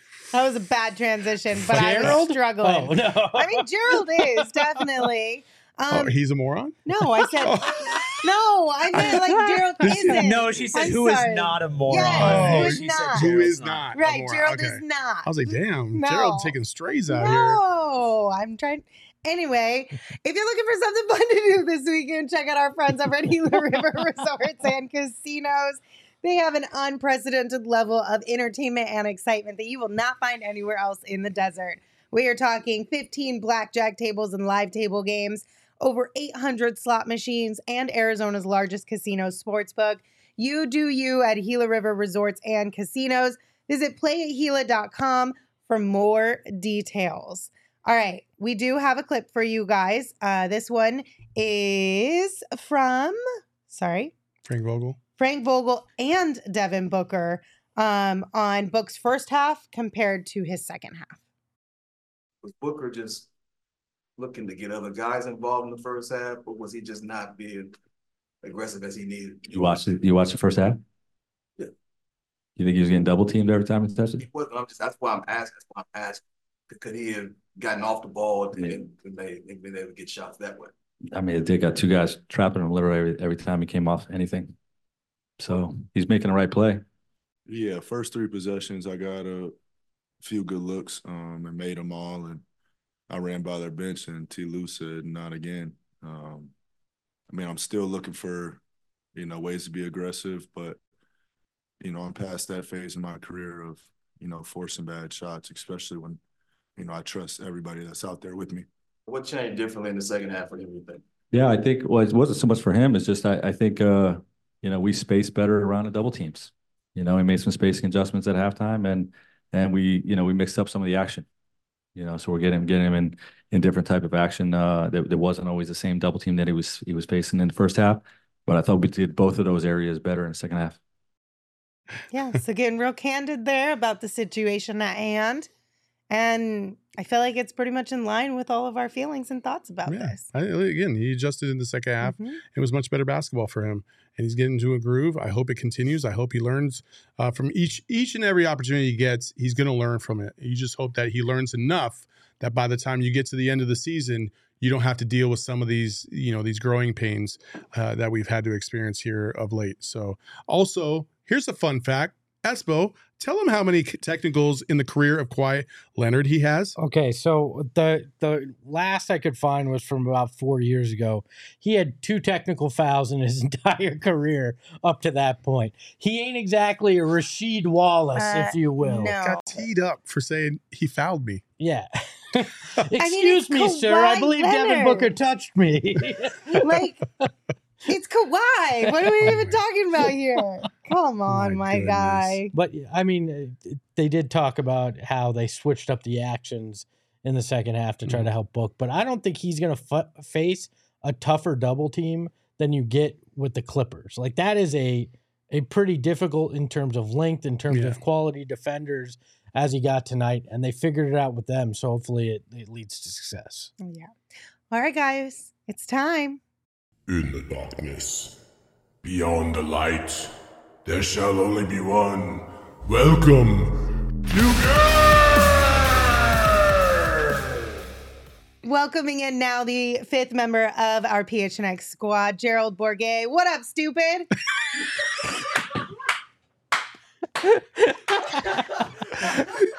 was a bad transition, but I was Gerald? struggling. Oh no! I mean, Gerald is definitely. Um, oh, he's a moron? no, I said [LAUGHS] no. I meant like [LAUGHS] Gerald isn't. No, she said I'm who is sorry. not a moron. Yes, oh. who who is is she not. said Who Gerald's is not? a Right, moron? Gerald Okay. is not. I was like, damn, No. Gerald taking strays out here. No, I'm trying. Anyway, if you're looking for something [LAUGHS] fun to do this weekend, check out our friends over at [LAUGHS] Gila River Resorts and Casinos. They have an unprecedented level of entertainment and excitement that you will not find anywhere else in the desert. We are talking 15 blackjack tables and live table games, over 800 slot machines, and Arizona's largest casino sportsbook. You do you at Gila River Resorts and Casinos. Visit playatgila.com for more details. All right, we do have a clip for you guys. Uh, this one is from, sorry, Frank Vogel. Frank Vogel and Devin Booker um, on Book's first half compared to his second half. Was Booker just looking to get other guys involved in the first half, or was he just not being aggressive as he needed? You watched it. You watched the first half. Yeah. You think he was getting double teamed every time he touched it? Well, I'm just that's why I'm asking. That's why I'm asking. Could he have gotten off the ball and, and made, and been able to get shots that way? I mean, they got two guys trapping him literally every, every time he came off anything. So he's making the right play. Yeah, first three possessions, I got a few good looks um, and made them all. And I ran by their bench, and T. Lue said, not again. Um, I mean, I'm still looking for, you know, ways to be aggressive, but, you know, I'm past that phase in my career of, you know, forcing bad shots, especially when, you know, I trust everybody that's out there with me. What changed differently in the second half for him? You think? Yeah, I think well, it wasn't so much for him. It's just I, I think uh, you know we spaced better around the double teams. You know, we made some spacing adjustments at halftime, and and we you know we mixed up some of the action. You know, so we're getting getting him in in different type of action. Uh, that there wasn't always the same double team that he was he was facing in the first half, but I thought we did both of those areas better in the second half. Yeah, so getting real candid there about the situation at hand. And I feel like it's pretty much in line with all of our feelings and thoughts about Yeah. this. I, again, he adjusted in the second half. Mhm. It was much better basketball for him, and he's getting into a groove. I hope it continues. I hope he learns uh, from each each and every opportunity he gets. He's going to learn from it. You just hope that he learns enough that by the time you get to the end of the season, you don't have to deal with some of these you know these growing pains uh, that we've had to experience here of late. So, also here's a fun fact: Espo, tell him how many technicals in the career of Kawhi Leonard he has. Okay, so the the last I could find was from about four years ago. He had two technical fouls in his [LAUGHS] entire career up to that point. He ain't exactly a Rasheed Wallace, Uh, if you will. no. Got teed up for saying he fouled me. Yeah. [LAUGHS] it's Excuse me, sir. I Kawhi believe Devin Booker touched me. Like, it's Kawhi. What are we even [LAUGHS] talking about here? Come on, My my, guy. but I mean, uh, they did talk about how they switched up the actions in the second half to try to help Book, but I don't think he's going to f- face a tougher double team than you get with the Clippers. Like that is a a pretty difficult in terms of length, in terms Yeah. of quality defenders as he got tonight, and they figured it out with them. So hopefully it, it leads to success. Yeah. All right, guys. It's time. In the darkness, beyond the light, there shall only be one. Welcome to Welcoming in now the fifth member of our PHNX squad, Gerald Bourguet. What up, stupid? [LAUGHS]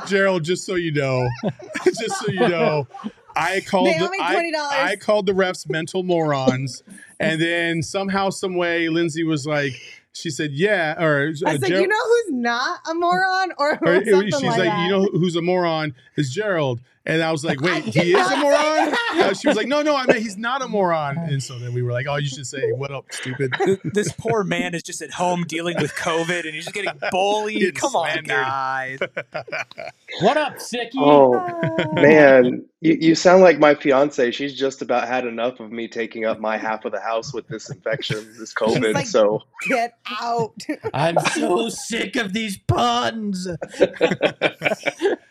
Gerald, just so you know, [LAUGHS] just so you know, I called They the, I, $20. I called the refs mental morons, [LAUGHS] and then somehow, some way, Lindsay was like, she said, "Yeah," or I uh, was like, Ger- you know who's not a moron? Or, or something she's like, like, you know who's a moron is Gerald, and I was like, wait, he is a moron? Uh, she was like, no, no, I mean he's not a moron, and so then we were like, oh, you should say, what up, stupid. this poor man is just at home dealing with COVID and he's just getting bullied. Getting Come on, guys. [LAUGHS] What up, Sicky? Oh [LAUGHS] man, you, you sound like my fiance. She's just about had enough of me taking up my half of the house with this infection, this COVID. like- so Get out. [LAUGHS] I'm so sick of these puns.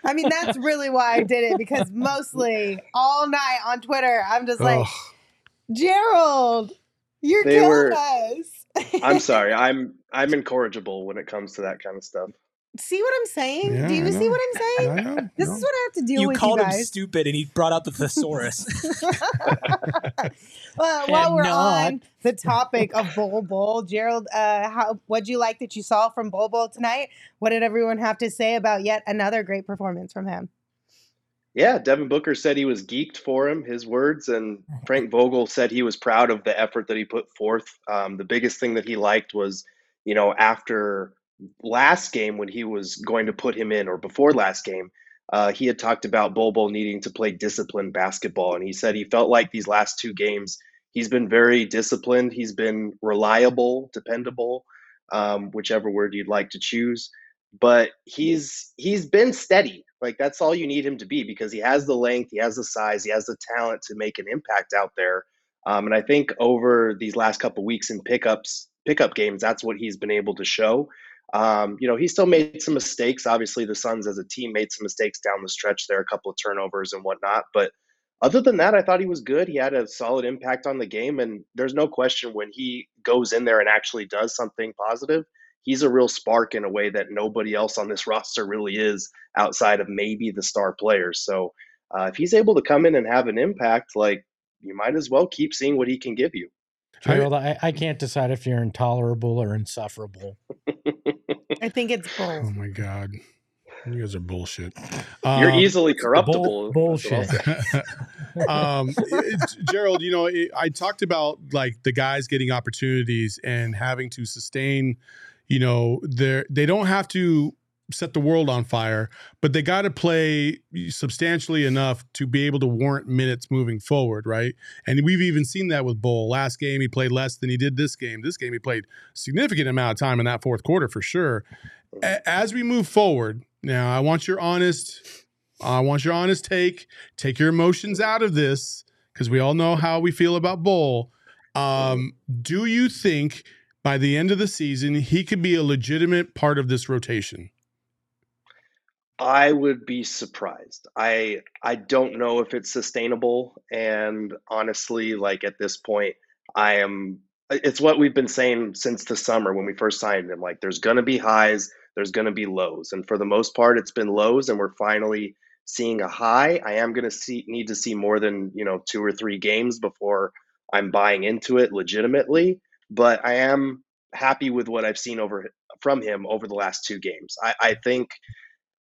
I mean, that's really why I did it because mostly all night on Twitter, I'm just like, Ugh. Gerald, you're They killing were- us. I'm [LAUGHS] sorry. I'm I'm incorrigible when it comes to that kind of stuff. see what I'm saying? Yeah, Do you see what I'm saying? Know, This is what I have to deal You with, called you called him stupid and he brought out the thesaurus. [LAUGHS] [LAUGHS] Well, while we're not. on the topic of Bol Bol, Gerald, uh, how what'd you like that you saw from Bol Bol tonight? What did everyone have to say about yet another great performance from him? Yeah, Devin Booker said he was geeked for him, his words, and [LAUGHS] Frank Vogel said he was proud of the effort that he put forth. Um, the biggest thing that he liked was, you know, after last game when he was going to put him in, or before last game, uh, he had talked about Bol Bol needing to play disciplined basketball, and he said he felt like these last two games he's been very disciplined, he's been reliable, dependable, um, whichever word you'd like to choose but he's he's been steady. Like that's all you need him to be because he has the length, he has the size, he has the talent to make an impact out there. Um, and I think over these last couple weeks in pickups, pickup games, that's what he's been able to show. Um, you know, he still made some mistakes. Obviously, the Suns as a team made some mistakes down the stretch there, a couple of turnovers and whatnot. But other than that, I thought he was good. He had a solid impact on the game, and there's no question when he goes in there and actually does something positive he's a real spark in a way that nobody else on this roster really is outside of maybe the star players. So uh, if he's able to come in and have an impact, like you might as well keep seeing what he can give you. Gerald, I, I can't decide if you're intolerable or insufferable. [LAUGHS] I think it's both. Oh my god, you guys are bullshit. You're Um, easily Bull, corruptible. bullshit. [LAUGHS] um, it- Gerald, you know, it, I talked about like the guys getting opportunities and having to sustain. You know, they're they don't have to set the world on fire, but they got to play substantially enough to be able to warrant minutes moving forward, right? And we've even seen that with Bol. Last game he played less than he did this game. This game he played significant amount of time in that fourth quarter for sure. A- as we move forward, now I want your honest I want your honest take. Take your emotions out of this because we all know how we feel about Bol. Um, do you think by the end of the season he could be a legitimate part of this rotation? I would be surprised. I I don't know if it's sustainable and honestly like at this point I am it's what we've been saying since the summer when we first signed him like there's going to be highs, there's going to be lows and for the most part it's been lows and we're finally seeing a high. I am going to see need to see more than, you know, two or three games before I'm buying into it legitimately, but I am happy with what I've seen over from him over the last two games. I, I think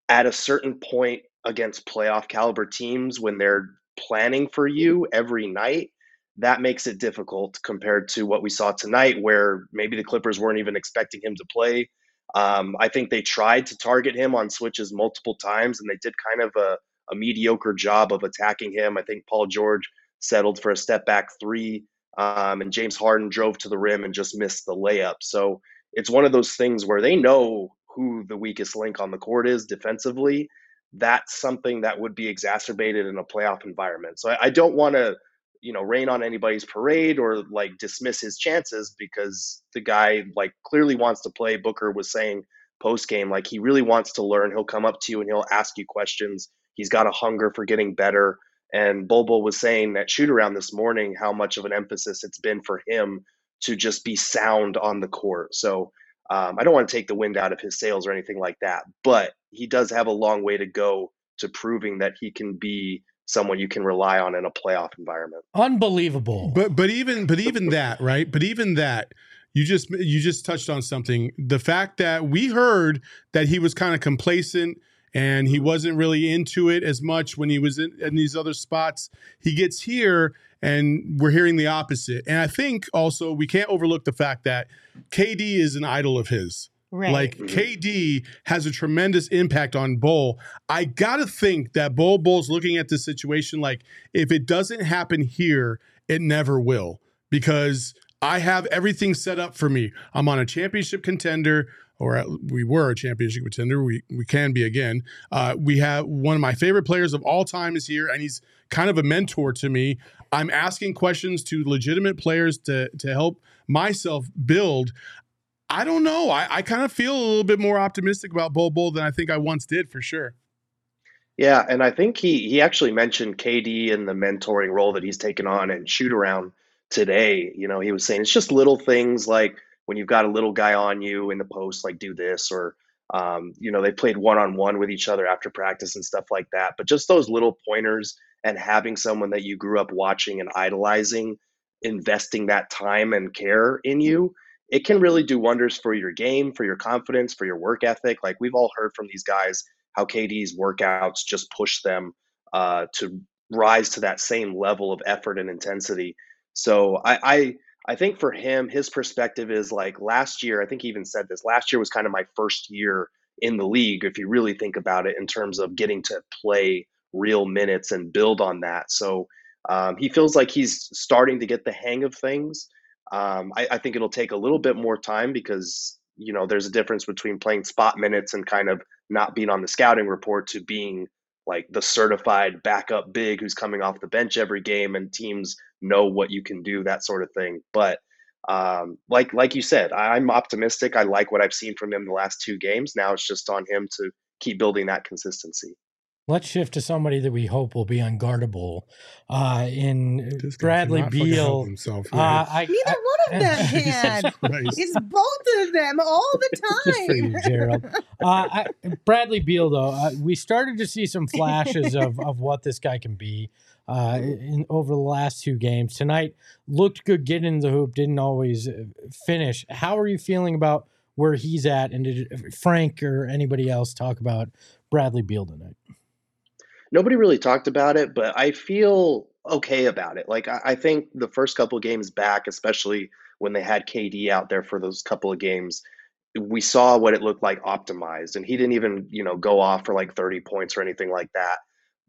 at a certain point against playoff caliber teams when they're planning for you every night, that makes it difficult compared to what we saw tonight, where maybe the Clippers weren't even expecting him to play. Um, I think they tried to target him on switches multiple times, and they did kind of a, a mediocre job of attacking him. I think Paul George settled for a step back three, um, and James Harden drove to the rim and just missed the layup. So it's one of those things where they know who the weakest link on the court is defensively. That's something that would be exacerbated in a playoff environment. So I, I don't want to, you know, rain on anybody's parade or like dismiss his chances because the guy like clearly wants to play. Booker was saying post game like he really wants to learn. He'll come up to you and he'll ask you questions. He's got a hunger for getting better. And Bol Bol was saying that shoot around this morning how much of an emphasis it's been for him to just be sound on the court. So um, I don't want to take the wind out of his sails or anything like that, but he does have a long way to go to proving that he can be someone you can rely on in a playoff environment. Unbelievable. But but even but even that, right? But even that, you just you just touched on something. The fact that we heard that he was kind of complacent and he wasn't really into it as much when he was in, in these other spots. He gets here and we're hearing the opposite. And I think also we can't overlook the fact that KD is an idol of his. Right. Like mm-hmm. KD has a tremendous impact on Bol. I gotta think that Bol Bol's looking at this situation like if it doesn't happen here, it never will. Because I have everything set up for me. I'm on a championship contender, or we were a championship contender. We we can be again. Uh, we have one of my favorite players of all time is here, and he's kind of a mentor to me. I'm asking questions to legitimate players to to help myself build. I don't know. I, I kind of feel a little bit more optimistic about Bol Bol than I think I once did for sure. Yeah, and I think he he actually mentioned KD and the mentoring role that he's taken on and shoot around today. You know, he was saying it's just little things like when you've got a little guy on you in the post, like do this, or um, you know, they played one on one with each other after practice and stuff like that. But just those little pointers and having someone that you grew up watching and idolizing, investing that time and care in you, it can really do wonders for your game, for your confidence, for your work ethic. Like we've all heard from these guys how KD's workouts just push them uh, to rise to that same level of effort and intensity. So I, I I think for him, his perspective is like last year. I think he even said this. Last year was kind of my first year in the league, if you really think about it, in terms of getting to play real minutes and build on that. So um, he feels like he's starting to get the hang of things. Um, I, I think it'll take a little bit more time because you know there's a difference between playing spot minutes and kind of not being on the scouting report to being like the certified backup big who's coming off the bench every game and teams know what you can do that sort of thing. But um, like like you said i'm optimistic. I like what i've seen from him the last two games. Now it's just on him to keep building that consistency Let's shift to somebody that we hope will be unguardable. Uh, in This Bradley cannot fucking help Beal. himself, Uh. I, Neither one of them [LAUGHS] can. Christ. It's both of them all the [LAUGHS] Just for you, time. Gerald. Uh, I, Bradley Beal, though, uh, we started to see some flashes of, [LAUGHS] of what this guy can be uh, in over the last two games. Tonight looked good, getting in the hoop, didn't always uh, finish. How are you feeling about where he's at? And did Frank or anybody else talk about Bradley Beal tonight? Nobody really talked about it, but I feel okay about it. Like I, I think the first couple games back, especially when they had KD out there for those couple of games, we saw what it looked like optimized, and he didn't even you know go off for like 30 points or anything like that.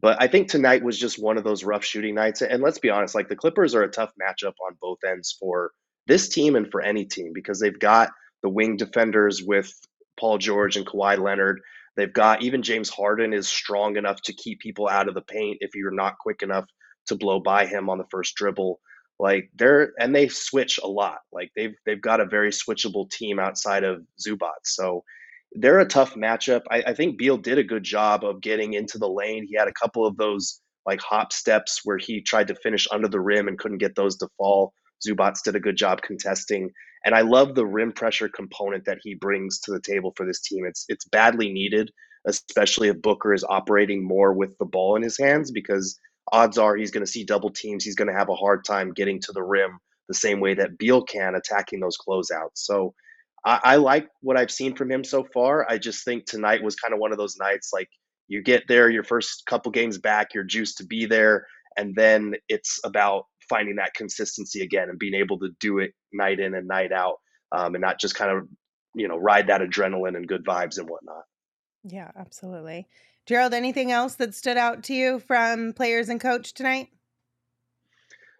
But I think tonight was just one of those rough shooting nights. And let's be honest, like the Clippers are a tough matchup on both ends for this team and for any team because they've got the wing defenders with Paul George and Kawhi Leonard. They've got even James Harden is strong enough to keep people out of the paint if you're not quick enough to blow by him on the first dribble. Like they're and they switch a lot. Like they've they've got a very switchable team outside of Zubac. So they're a tough matchup. I, I think Beal did a good job of getting into the lane. He had a couple of those like hop steps where he tried to finish under the rim and couldn't get those to fall. Zubac did a good job contesting. And I love the rim pressure component that he brings to the table for this team. It's it's badly needed, especially if Booker is operating more with the ball in his hands, because odds are he's going to see double teams. He's going to have a hard time getting to the rim the same way that Beal can attacking those closeouts. So I, I like what I've seen from him so far. I just think tonight was kind of one of those nights like you get there, your first couple games back, you're juiced to be there, and then it's about finding that consistency again and being able to do it night in and night out, um, and not just kind of you know ride that adrenaline and good vibes and whatnot. Yeah, absolutely. Gerald, anything else that stood out to you from players and coach tonight?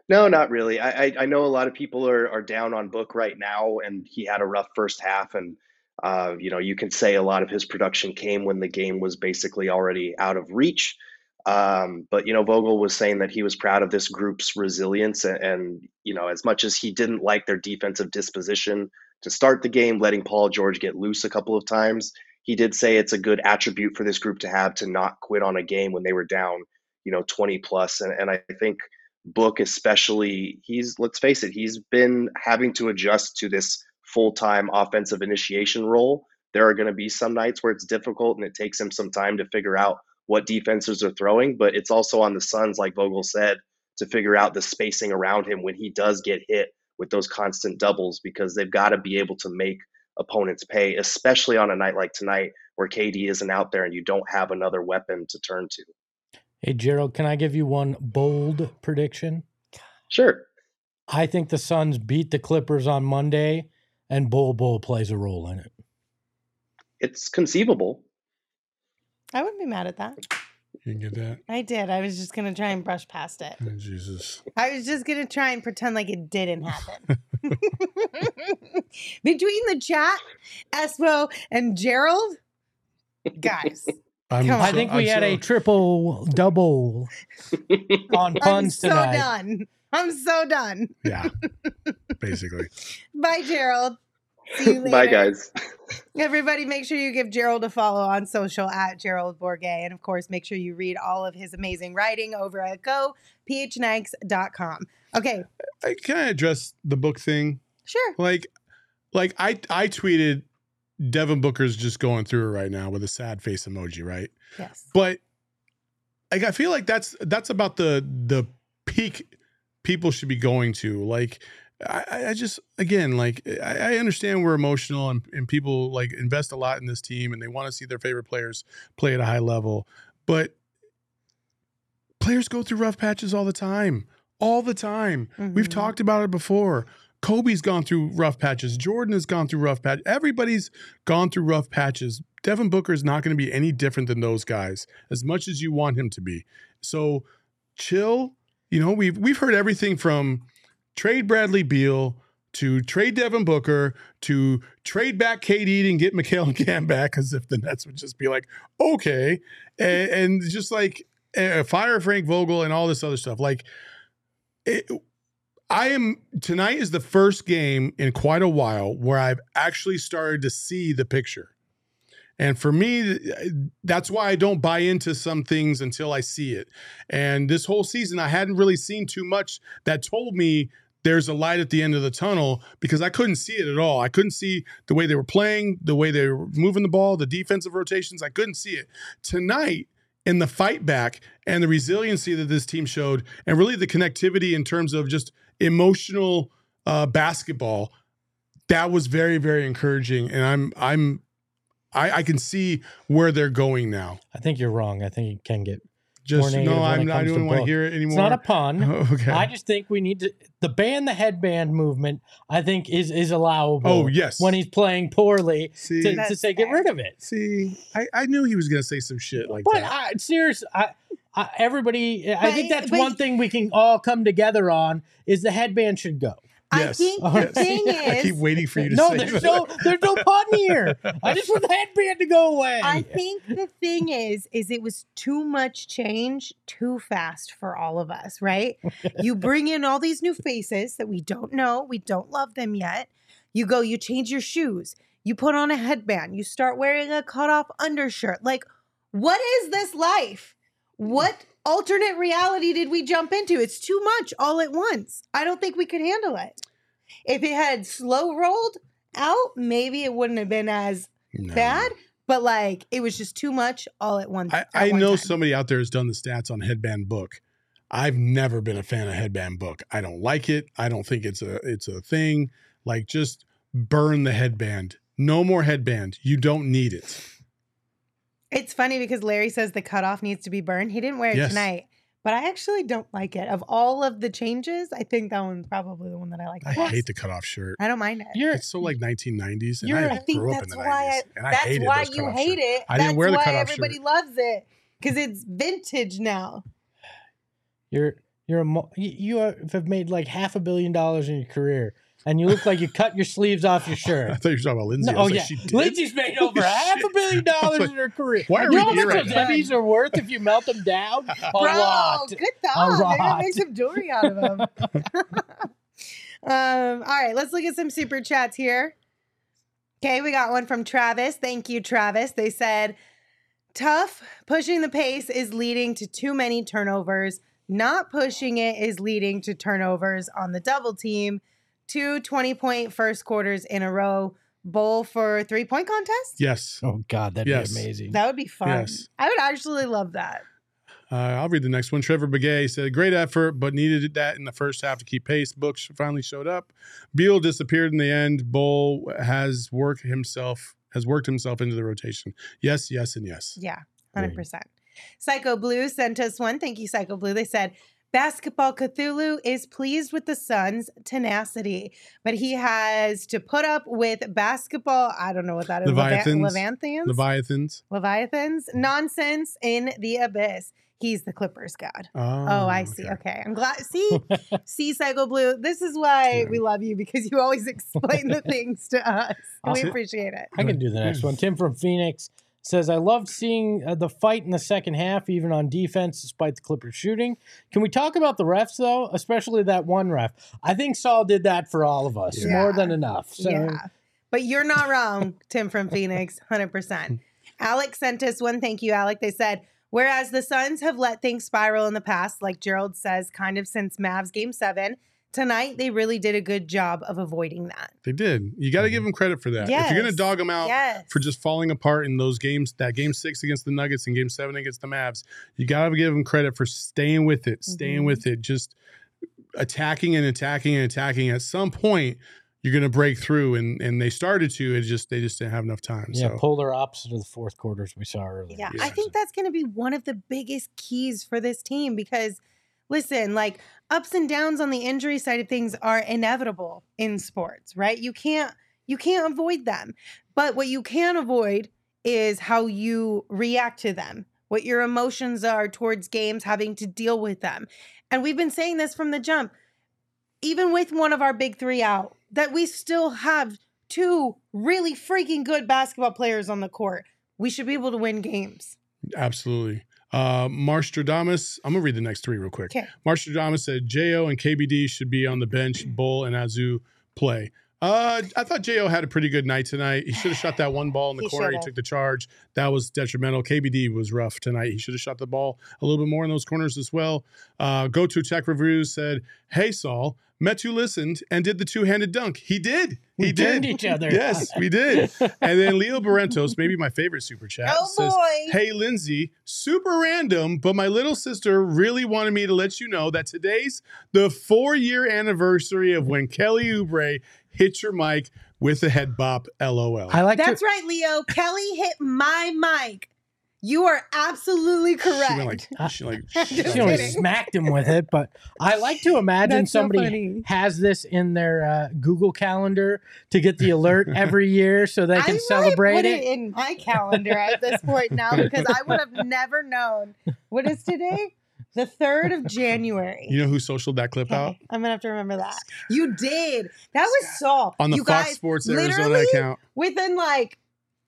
No, not really. I, I I know a lot of people are are down on Book right now, and he had a rough first half, and uh, you know you can say a lot of his production came when the game was basically already out of reach. Um, but you know Vogel was saying that he was proud of this group's resilience, and, and you know as much as he didn't like their defensive disposition to start the game, letting Paul George get loose a couple of times, he did say it's a good attribute for this group to have to not quit on a game when they were down, you know, 20 plus. And, and I think Book, especially, he's, let's face it, he's been having to adjust to this full time offensive initiation role. There are going to be some nights where it's difficult and it takes him some time to figure out what defenses are throwing, but it's also on the Suns, like Vogel said, to figure out the spacing around him when he does get hit with those constant doubles because they've got to be able to make opponents pay, especially on a night like tonight where KD isn't out there and you don't have another weapon to turn to. Hey, Gerald, can I give you one bold prediction? Sure. I think the Suns beat the Clippers on Monday, and Bol Bol plays a role in it. It's conceivable. I wouldn't be mad at that. You can get that. I did. I was just gonna try and brush past it. Oh, Jesus. I was just gonna try and pretend like it didn't happen. [LAUGHS] Between the chat, Espo, and Gerald, guys, [LAUGHS] I'm Come I think we I'm had a triple double on [LAUGHS] I'm puns so tonight. done. I'm so done. Yeah, basically. Bye, Gerald. [LAUGHS] See you later. Bye, guys. [LAUGHS] Everybody, make sure you give Gerald a follow on social at Gerald Bourguet. And of course, make sure you read all of his amazing writing over at gophnx.com. Okay, I, can I address the book thing? sure. Like, like I I tweeted Devin Booker's just going through it right now with a sad face emoji, right? Yes. But like I feel like that's that's about the the peak people should be going to. Like I, I- just again like I, I understand we're emotional and, and people like invest a lot in this team and they want to see their favorite players play at a high level, but players go through rough patches all the time. All the time. We've Mhm. talked about it before. Kobe's gone through rough patches. Jordan has gone through rough patches. Everybody's gone through rough patches. Devin Booker is not going to be any different than those guys, as much as you want him to be. So chill. You know, we've we've heard everything from trade Bradley Beal to trade Devin Booker to trade back KD and get Mikal [LAUGHS] and Cam back, as if the Nets would just be like, okay, and, and just like uh, fire Frank Vogel and all this other stuff. Like, it, I am tonight is the first game in quite a while where I've actually started to see the picture. And for me, that's why I don't buy into some things until I see it. And this whole season, I hadn't really seen too much that told me there's a light at the end of the tunnel because I couldn't see it at all. I couldn't see the way they were playing, the way they were moving the ball, the defensive rotations. I couldn't see it. Tonight, in the fight back and the resiliency that this team showed, and really the connectivity in terms of just emotional uh, basketball, that was very, very encouraging. And I'm, I'm, I, I can see where they're going now. I think you're wrong. I think it can get Just no, I'm, I comes to don't want to hear it anymore. It's not a pun. [LAUGHS] okay. I just think we need to the ban the headband movement. I think is is allowable. Oh, yes. when he's playing poorly See, to, to say get rid of it. see, I, I knew he was going to say some shit like But that. I, serious, I, I, everybody, I think that's but- one thing we can all come together on is the headband should go. I Yes. think oh, the Alright. thing I keep waiting for you to No, say there's it. no, there's no pun here. I just want the headband to go away. I think the thing is, is it was too much change too fast for all of us, right? You bring in all these new faces that we don't know, we don't love them yet. You go, you change your shoes, you put on a headband, you start wearing a cut off undershirt. Like, what is this life? What alternate reality did we jump into? It's too much all at once. I don't think we could handle it. If it had slow rolled out, maybe it wouldn't have been as No. bad, but like it was just too much all at once. I, I one know time. somebody out there has done the stats on headband book. I've never been a fan of headband book. I don't like it. I don't think it's a it's a thing. Like just burn the headband. No more headband. You don't need it. It's funny because Larry says the cutoff needs to be burned. He didn't wear it Yes. tonight, but I actually don't like it. Of all of the changes, I think that one's probably the one that I like. I the most. hate the cutoff shirt. I don't mind it. You're It's so like 1990s, and You're- I, I think grew up that's in the why 90s, I, and I that's hated why those you hate shirts. it. I didn't that's wear the why cutoff everybody shirt. loves it because it's vintage now. you're you're a you, you have made like half a billion dollars in your career, and you look like you cut your sleeves off your [LAUGHS] shirt. I thought you were talking about Lindsay. No, oh was like, yeah, she did? Lindsay's made over half a billion [LAUGHS] dollars like, in her career. why are you we know how here much right those now? are worth if you melt them down? [LAUGHS] A Bro, lot. good thought. They're gonna make some jewelry out of them. um, all right, let's look at some super chats here. Okay, we got one from Travis. Thank you, Travis. They said, tough pushing the pace is leading to too many turnovers. Not pushing it is leading to turnovers on the double team. Two 20 point first quarters in a row. Bol for three point contest? Yes. Oh God, that'd Yes. be amazing. That would be fun. Yes. I would actually love that. Uh, I'll read the next one. Trevor Begay said, "Great effort, but needed that in the first half to keep pace." Books finally showed up. Beal disappeared in the end. Bol has worked himself has worked himself into the rotation. Yes, yes, and yes. Yeah, 100%. Psycho Blue sent us one. Thank you, Psycho Blue. They said, Basketball Cthulhu is pleased with the Suns' tenacity, but he has to put up with basketball. I don't know what that is. Leviathans. Leviathans? Leviathans. Leviathans? Nonsense in the abyss. He's the Clippers god. Oh, Oh, I see. Okay. I'm glad. See, [LAUGHS] see, Psycho Blue. This is why we love you because you always explain the [LAUGHS] things to us. We appreciate it. I can do the next hmm. one. Tim from Phoenix says, I loved seeing uh, the fight in the second half, even on defense, despite the Clippers shooting. Can we talk about the refs, though? Especially that one ref. I think Saul did that for all of us, more than enough. So, Yeah. But you're not wrong, Tim from [LAUGHS] Phoenix, 100%. Alex sent us one thank you, Alec. They said, whereas the Suns have let things spiral in the past, like Gerald says, kind of since Mavs game seven, tonight they really did a good job of avoiding that. They did. You got to give them credit for that. If you're going to dog them out Yes. for just falling apart in those games, that game six against the Nuggets and game seven against the Mavs, you got to give them credit for staying with it, staying Mhm. with it, just attacking and attacking and attacking. At some point, you're going to break through, and and they started to. It just they just didn't have enough time. yeah, so polar opposite of the fourth quarters we saw earlier. Yeah, I think that's going to be one of the biggest keys for this team because, listen, like ups and downs on the injury side of things are inevitable in sports, right? You can't you can't avoid them, but what you can avoid is how you react to them, what your emotions are towards games, having to deal with them, and we've been saying this from the jump. Even with one of our big three out, that we still have two really freaking good basketball players on the court. We should be able to win games. Absolutely. Uh, Marstradamus, I'm gonna read the next three real quick. Okay. Marstradamus said Jo and KBD should be on the bench. Bol and Azu play. Uh, I thought Jo had a pretty good night tonight. He should have shot that one ball in the [SIGHS] He corner. He shoulda. took the charge. That was detrimental. KBD was rough tonight. He should have shot the ball a little bit more in those corners as well. Uh, Go to Tech Reviews said, "Hey Saul, Metu listened and did the two-handed dunk. He did. We he did. turned each other. Yes, we did. [LAUGHS] and then Leo Barrentos, maybe my favorite super chat, Oh, says, boy. Hey, Lindsay, super random, but my little sister really wanted me to let you know that today's the four year anniversary of when Kelly Oubre hit your mic with a head bop. LOL. I like That's to, right, Leo. Kelly hit my mic. You are absolutely correct. She went like, [LAUGHS] she like, Just she only smacked him with it, but I like to imagine That's somebody funny. has this in their uh, Google Calendar to get the alert [LAUGHS] every year so they can might celebrate put it. it in my calendar at this point now [LAUGHS] because I would have never known. What is today? The third of [LAUGHS] January. you know who socialed that clip out? I'm gonna have to remember that. You did. That was Saul. On the you Fox guys, Sports Arizona literally account. Within like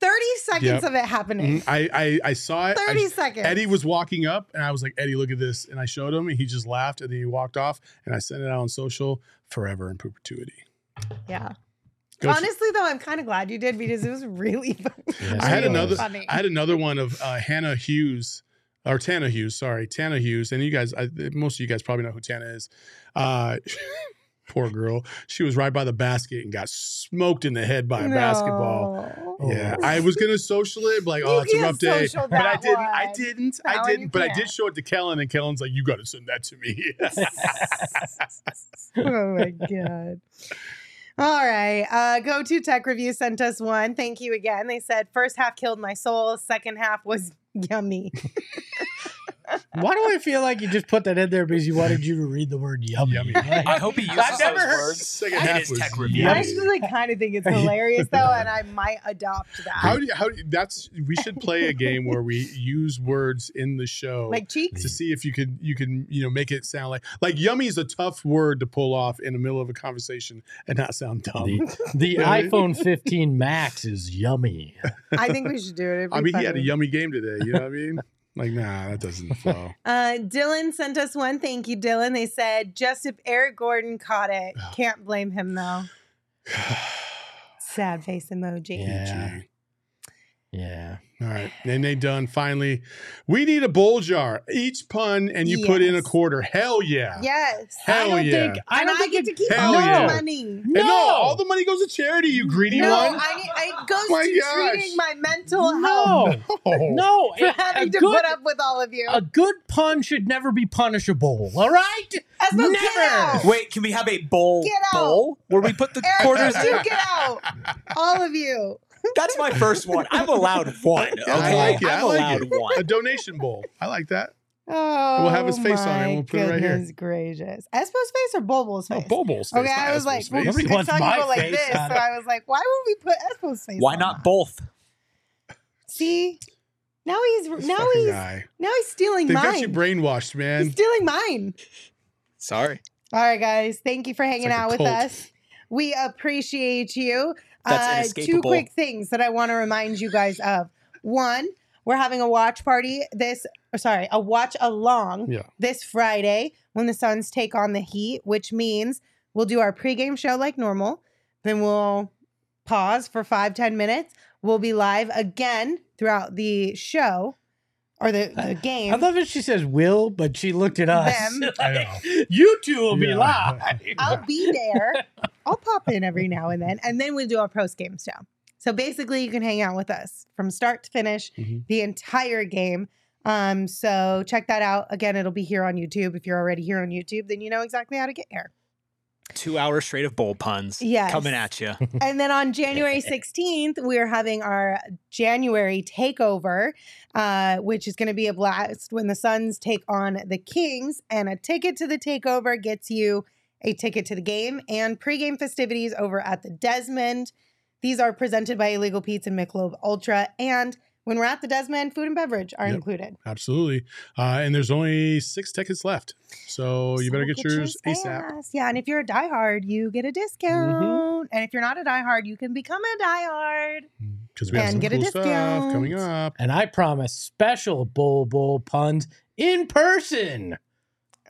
30 seconds Yep. of it happening. Mhm. I, I I saw it. I- 30 seconds. Eddie was walking up, and I was like, Eddie, look at this. And I showed him, and he just laughed, and then he walked off, and I sent it out on social forever in perpetuity. Yeah. Go to- Honestly, though, I'm kind of glad you did because it was really [LAUGHS] funny. I had another. funny. I had another one of uh, Hannah Hughes or Tana Hughes. Sorry, Tana Hughes. And you guys, I, most of you guys probably know who Tana is. Uh, [LAUGHS] poor girl. She was right by the basket and got smoked in the head by a basketball. Yeah, I was gonna social it, but like, oh, You it's a rough day. But I didn't. I didn't. That I didn't. But I did show it to Kellen, and Kellen's like, "You got to send that to me." [LAUGHS] oh my god. All right. Uh, go to tech review sent us one. Thank you again. They said first half killed my soul. Second half was [LAUGHS] yummy. Why do I feel like you just put that in there because you wanted you to read the word yummy? Yummy. Like, I hope he uses I've never those heard- words Second in half his was tech review. I actually kind of think it's [LAUGHS] hilarious though, and I might adopt that. How do you, how do you- that's we should play a game where we use words in the show like cheeks? to see if you could you can you know make it sound like like yummy is a tough word to pull off in the middle of a conversation and not sound dumb. the the [LAUGHS] iPhone 15 Max is yummy. I think we should do it. It'd I be mean, he had a yummy game today. You know what I mean? Like, nah, that doesn't flow. [LAUGHS] Uh, Dylan sent us one. Thank you, Dylan. They said just if Eric Gordon caught it, can't blame him though. [SIGHS] Sad face emoji. Yeah. Yeah. All right. And they done finally. We need a bowl jar. Each pun and you put in a quarter. Hell yeah. Yes. Hell I don't yeah. think I don't I think get to keep all yeah. the money. And no, all the money goes to charity, you greedy No, one. I need, it goes My to gosh. treating my mental health [LAUGHS] no, no. [LAUGHS] for a- a having to good- put up with all of you. a good pun should never be punishable. All right, Espo, get never. out. Wait, can we have a bowl Get out. bowl where we put the Eric, quarters you in? get out. [LAUGHS] All of you. [LAUGHS] That's my first one. I'm allowed one. Okay, I like it. I'm I like allowed it. one. A donation bowl. I like that. Oh, We'll have his face on it we'll put it right here. Goodness gracious. Espo's face or Bol Bol's face? Oh, Bol Bol's face. Okay, I not was like, Espo's well, face. Nobody it's wants telling my people like face this, so. I was like, why would we put Espo's face? Why on not that? both? See, now he's This now he's guy. now he's stealing They mine. got you brainwashed, man. he's stealing mine. Sorry. All right, guys. Thank you for hanging like out with us. We appreciate you. That's uh, two quick things that I want to remind you guys of. One, we're having a watch party this, or sorry, a watch along Yeah. this Friday when the Suns take on the Heat, which means we'll do our pregame show like normal. Then we'll pause for five ten minutes. We'll be live again throughout the show or the, the game. I love it. She says "will," but she looked at us. Them. [LAUGHS] I know. you two will be live. I'll be there. [LAUGHS] I'll pop in every now and then, and then we'll do our post game show. So basically, you can hang out with us from start to finish, Mhm. the entire game. Um, so check that out. Again, it'll be here on YouTube. If you're already here on YouTube, then you know exactly how to get here. Two hours straight of Bol puns Yes. coming at you. [LAUGHS] and then on January [LAUGHS] 16th, we're having our January takeover, uh, which is going to be a blast when the Suns take on the Kings. And a ticket to the takeover gets you a ticket to the game and pregame festivities over at the Desmond. These are presented by Illegal Pete's and Michelob Ultra. And when we're at the Desmond, food and beverage are Yep. included. Absolutely. Uh, and there's only six tickets left. So you better So get yours ASAP. fast. Yeah, and if you're a diehard, you get a discount. And if you're not a diehard, you can become a diehard. Because we have And some get a cool stuff discount. coming up. And I promise special Bol Bol puns in person.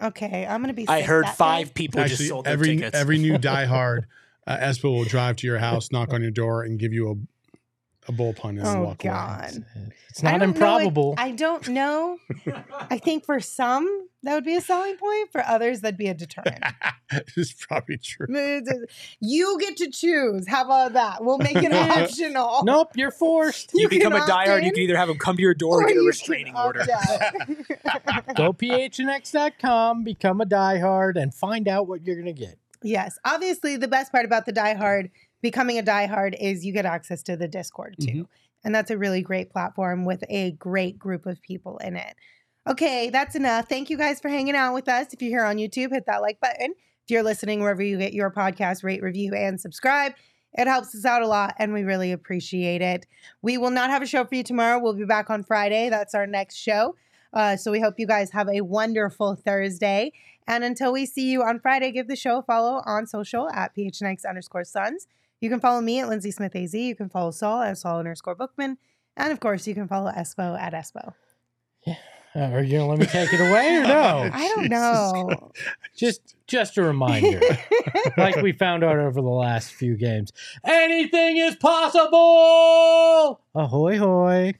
Okay, I'm gonna be. I heard that five day. people just Actually, sold their every tickets. every new [LAUGHS] diehard uh, Espo will drive to your house, knock on your door, and give you a a Bol pun and Oh walk away. God, It's I not don't know if- improbable. I don't know. I think for some that would be a selling point. For others, that'd be a deterrent. [LAUGHS] it's probably true. [LAUGHS] you get to choose. How about that? We'll make it [LAUGHS] optional. nope, you're forced. you, become a can opt diehard, you can either have them come to your door or, or get a restraining opt order. out. Go phnx.com, become a diehard, and find out what you're gonna get. Yes. Obviously, the best part about the Die Hard, becoming a Die Hard, is you get access to the Discord too. Mhm. And that's a really great platform with a great group of people in it. Okay, that's enough. Thank you guys for hanging out with us. If you're here on YouTube, hit that like button. If you're listening wherever you get your podcast, rate, review, and subscribe. It helps us out a lot and we really appreciate it. We will not have a show for you tomorrow. We'll be back on Friday. That's our next show. Uh, so we hope you guys have a wonderful Thursday. And until we see you on Friday, give the show a follow on social at phnx underscore Suns. You can follow me at Lindsay Smith AZ. You can follow Saul at Saul underscore Bookman. And of course, you can follow Espo at Espo. Uh, are you gonna let me take it away or [LAUGHS] no? I don't know. Just just a reminder. [LAUGHS] like we found out over the last few games. Anything is possible. Ahoy hoy.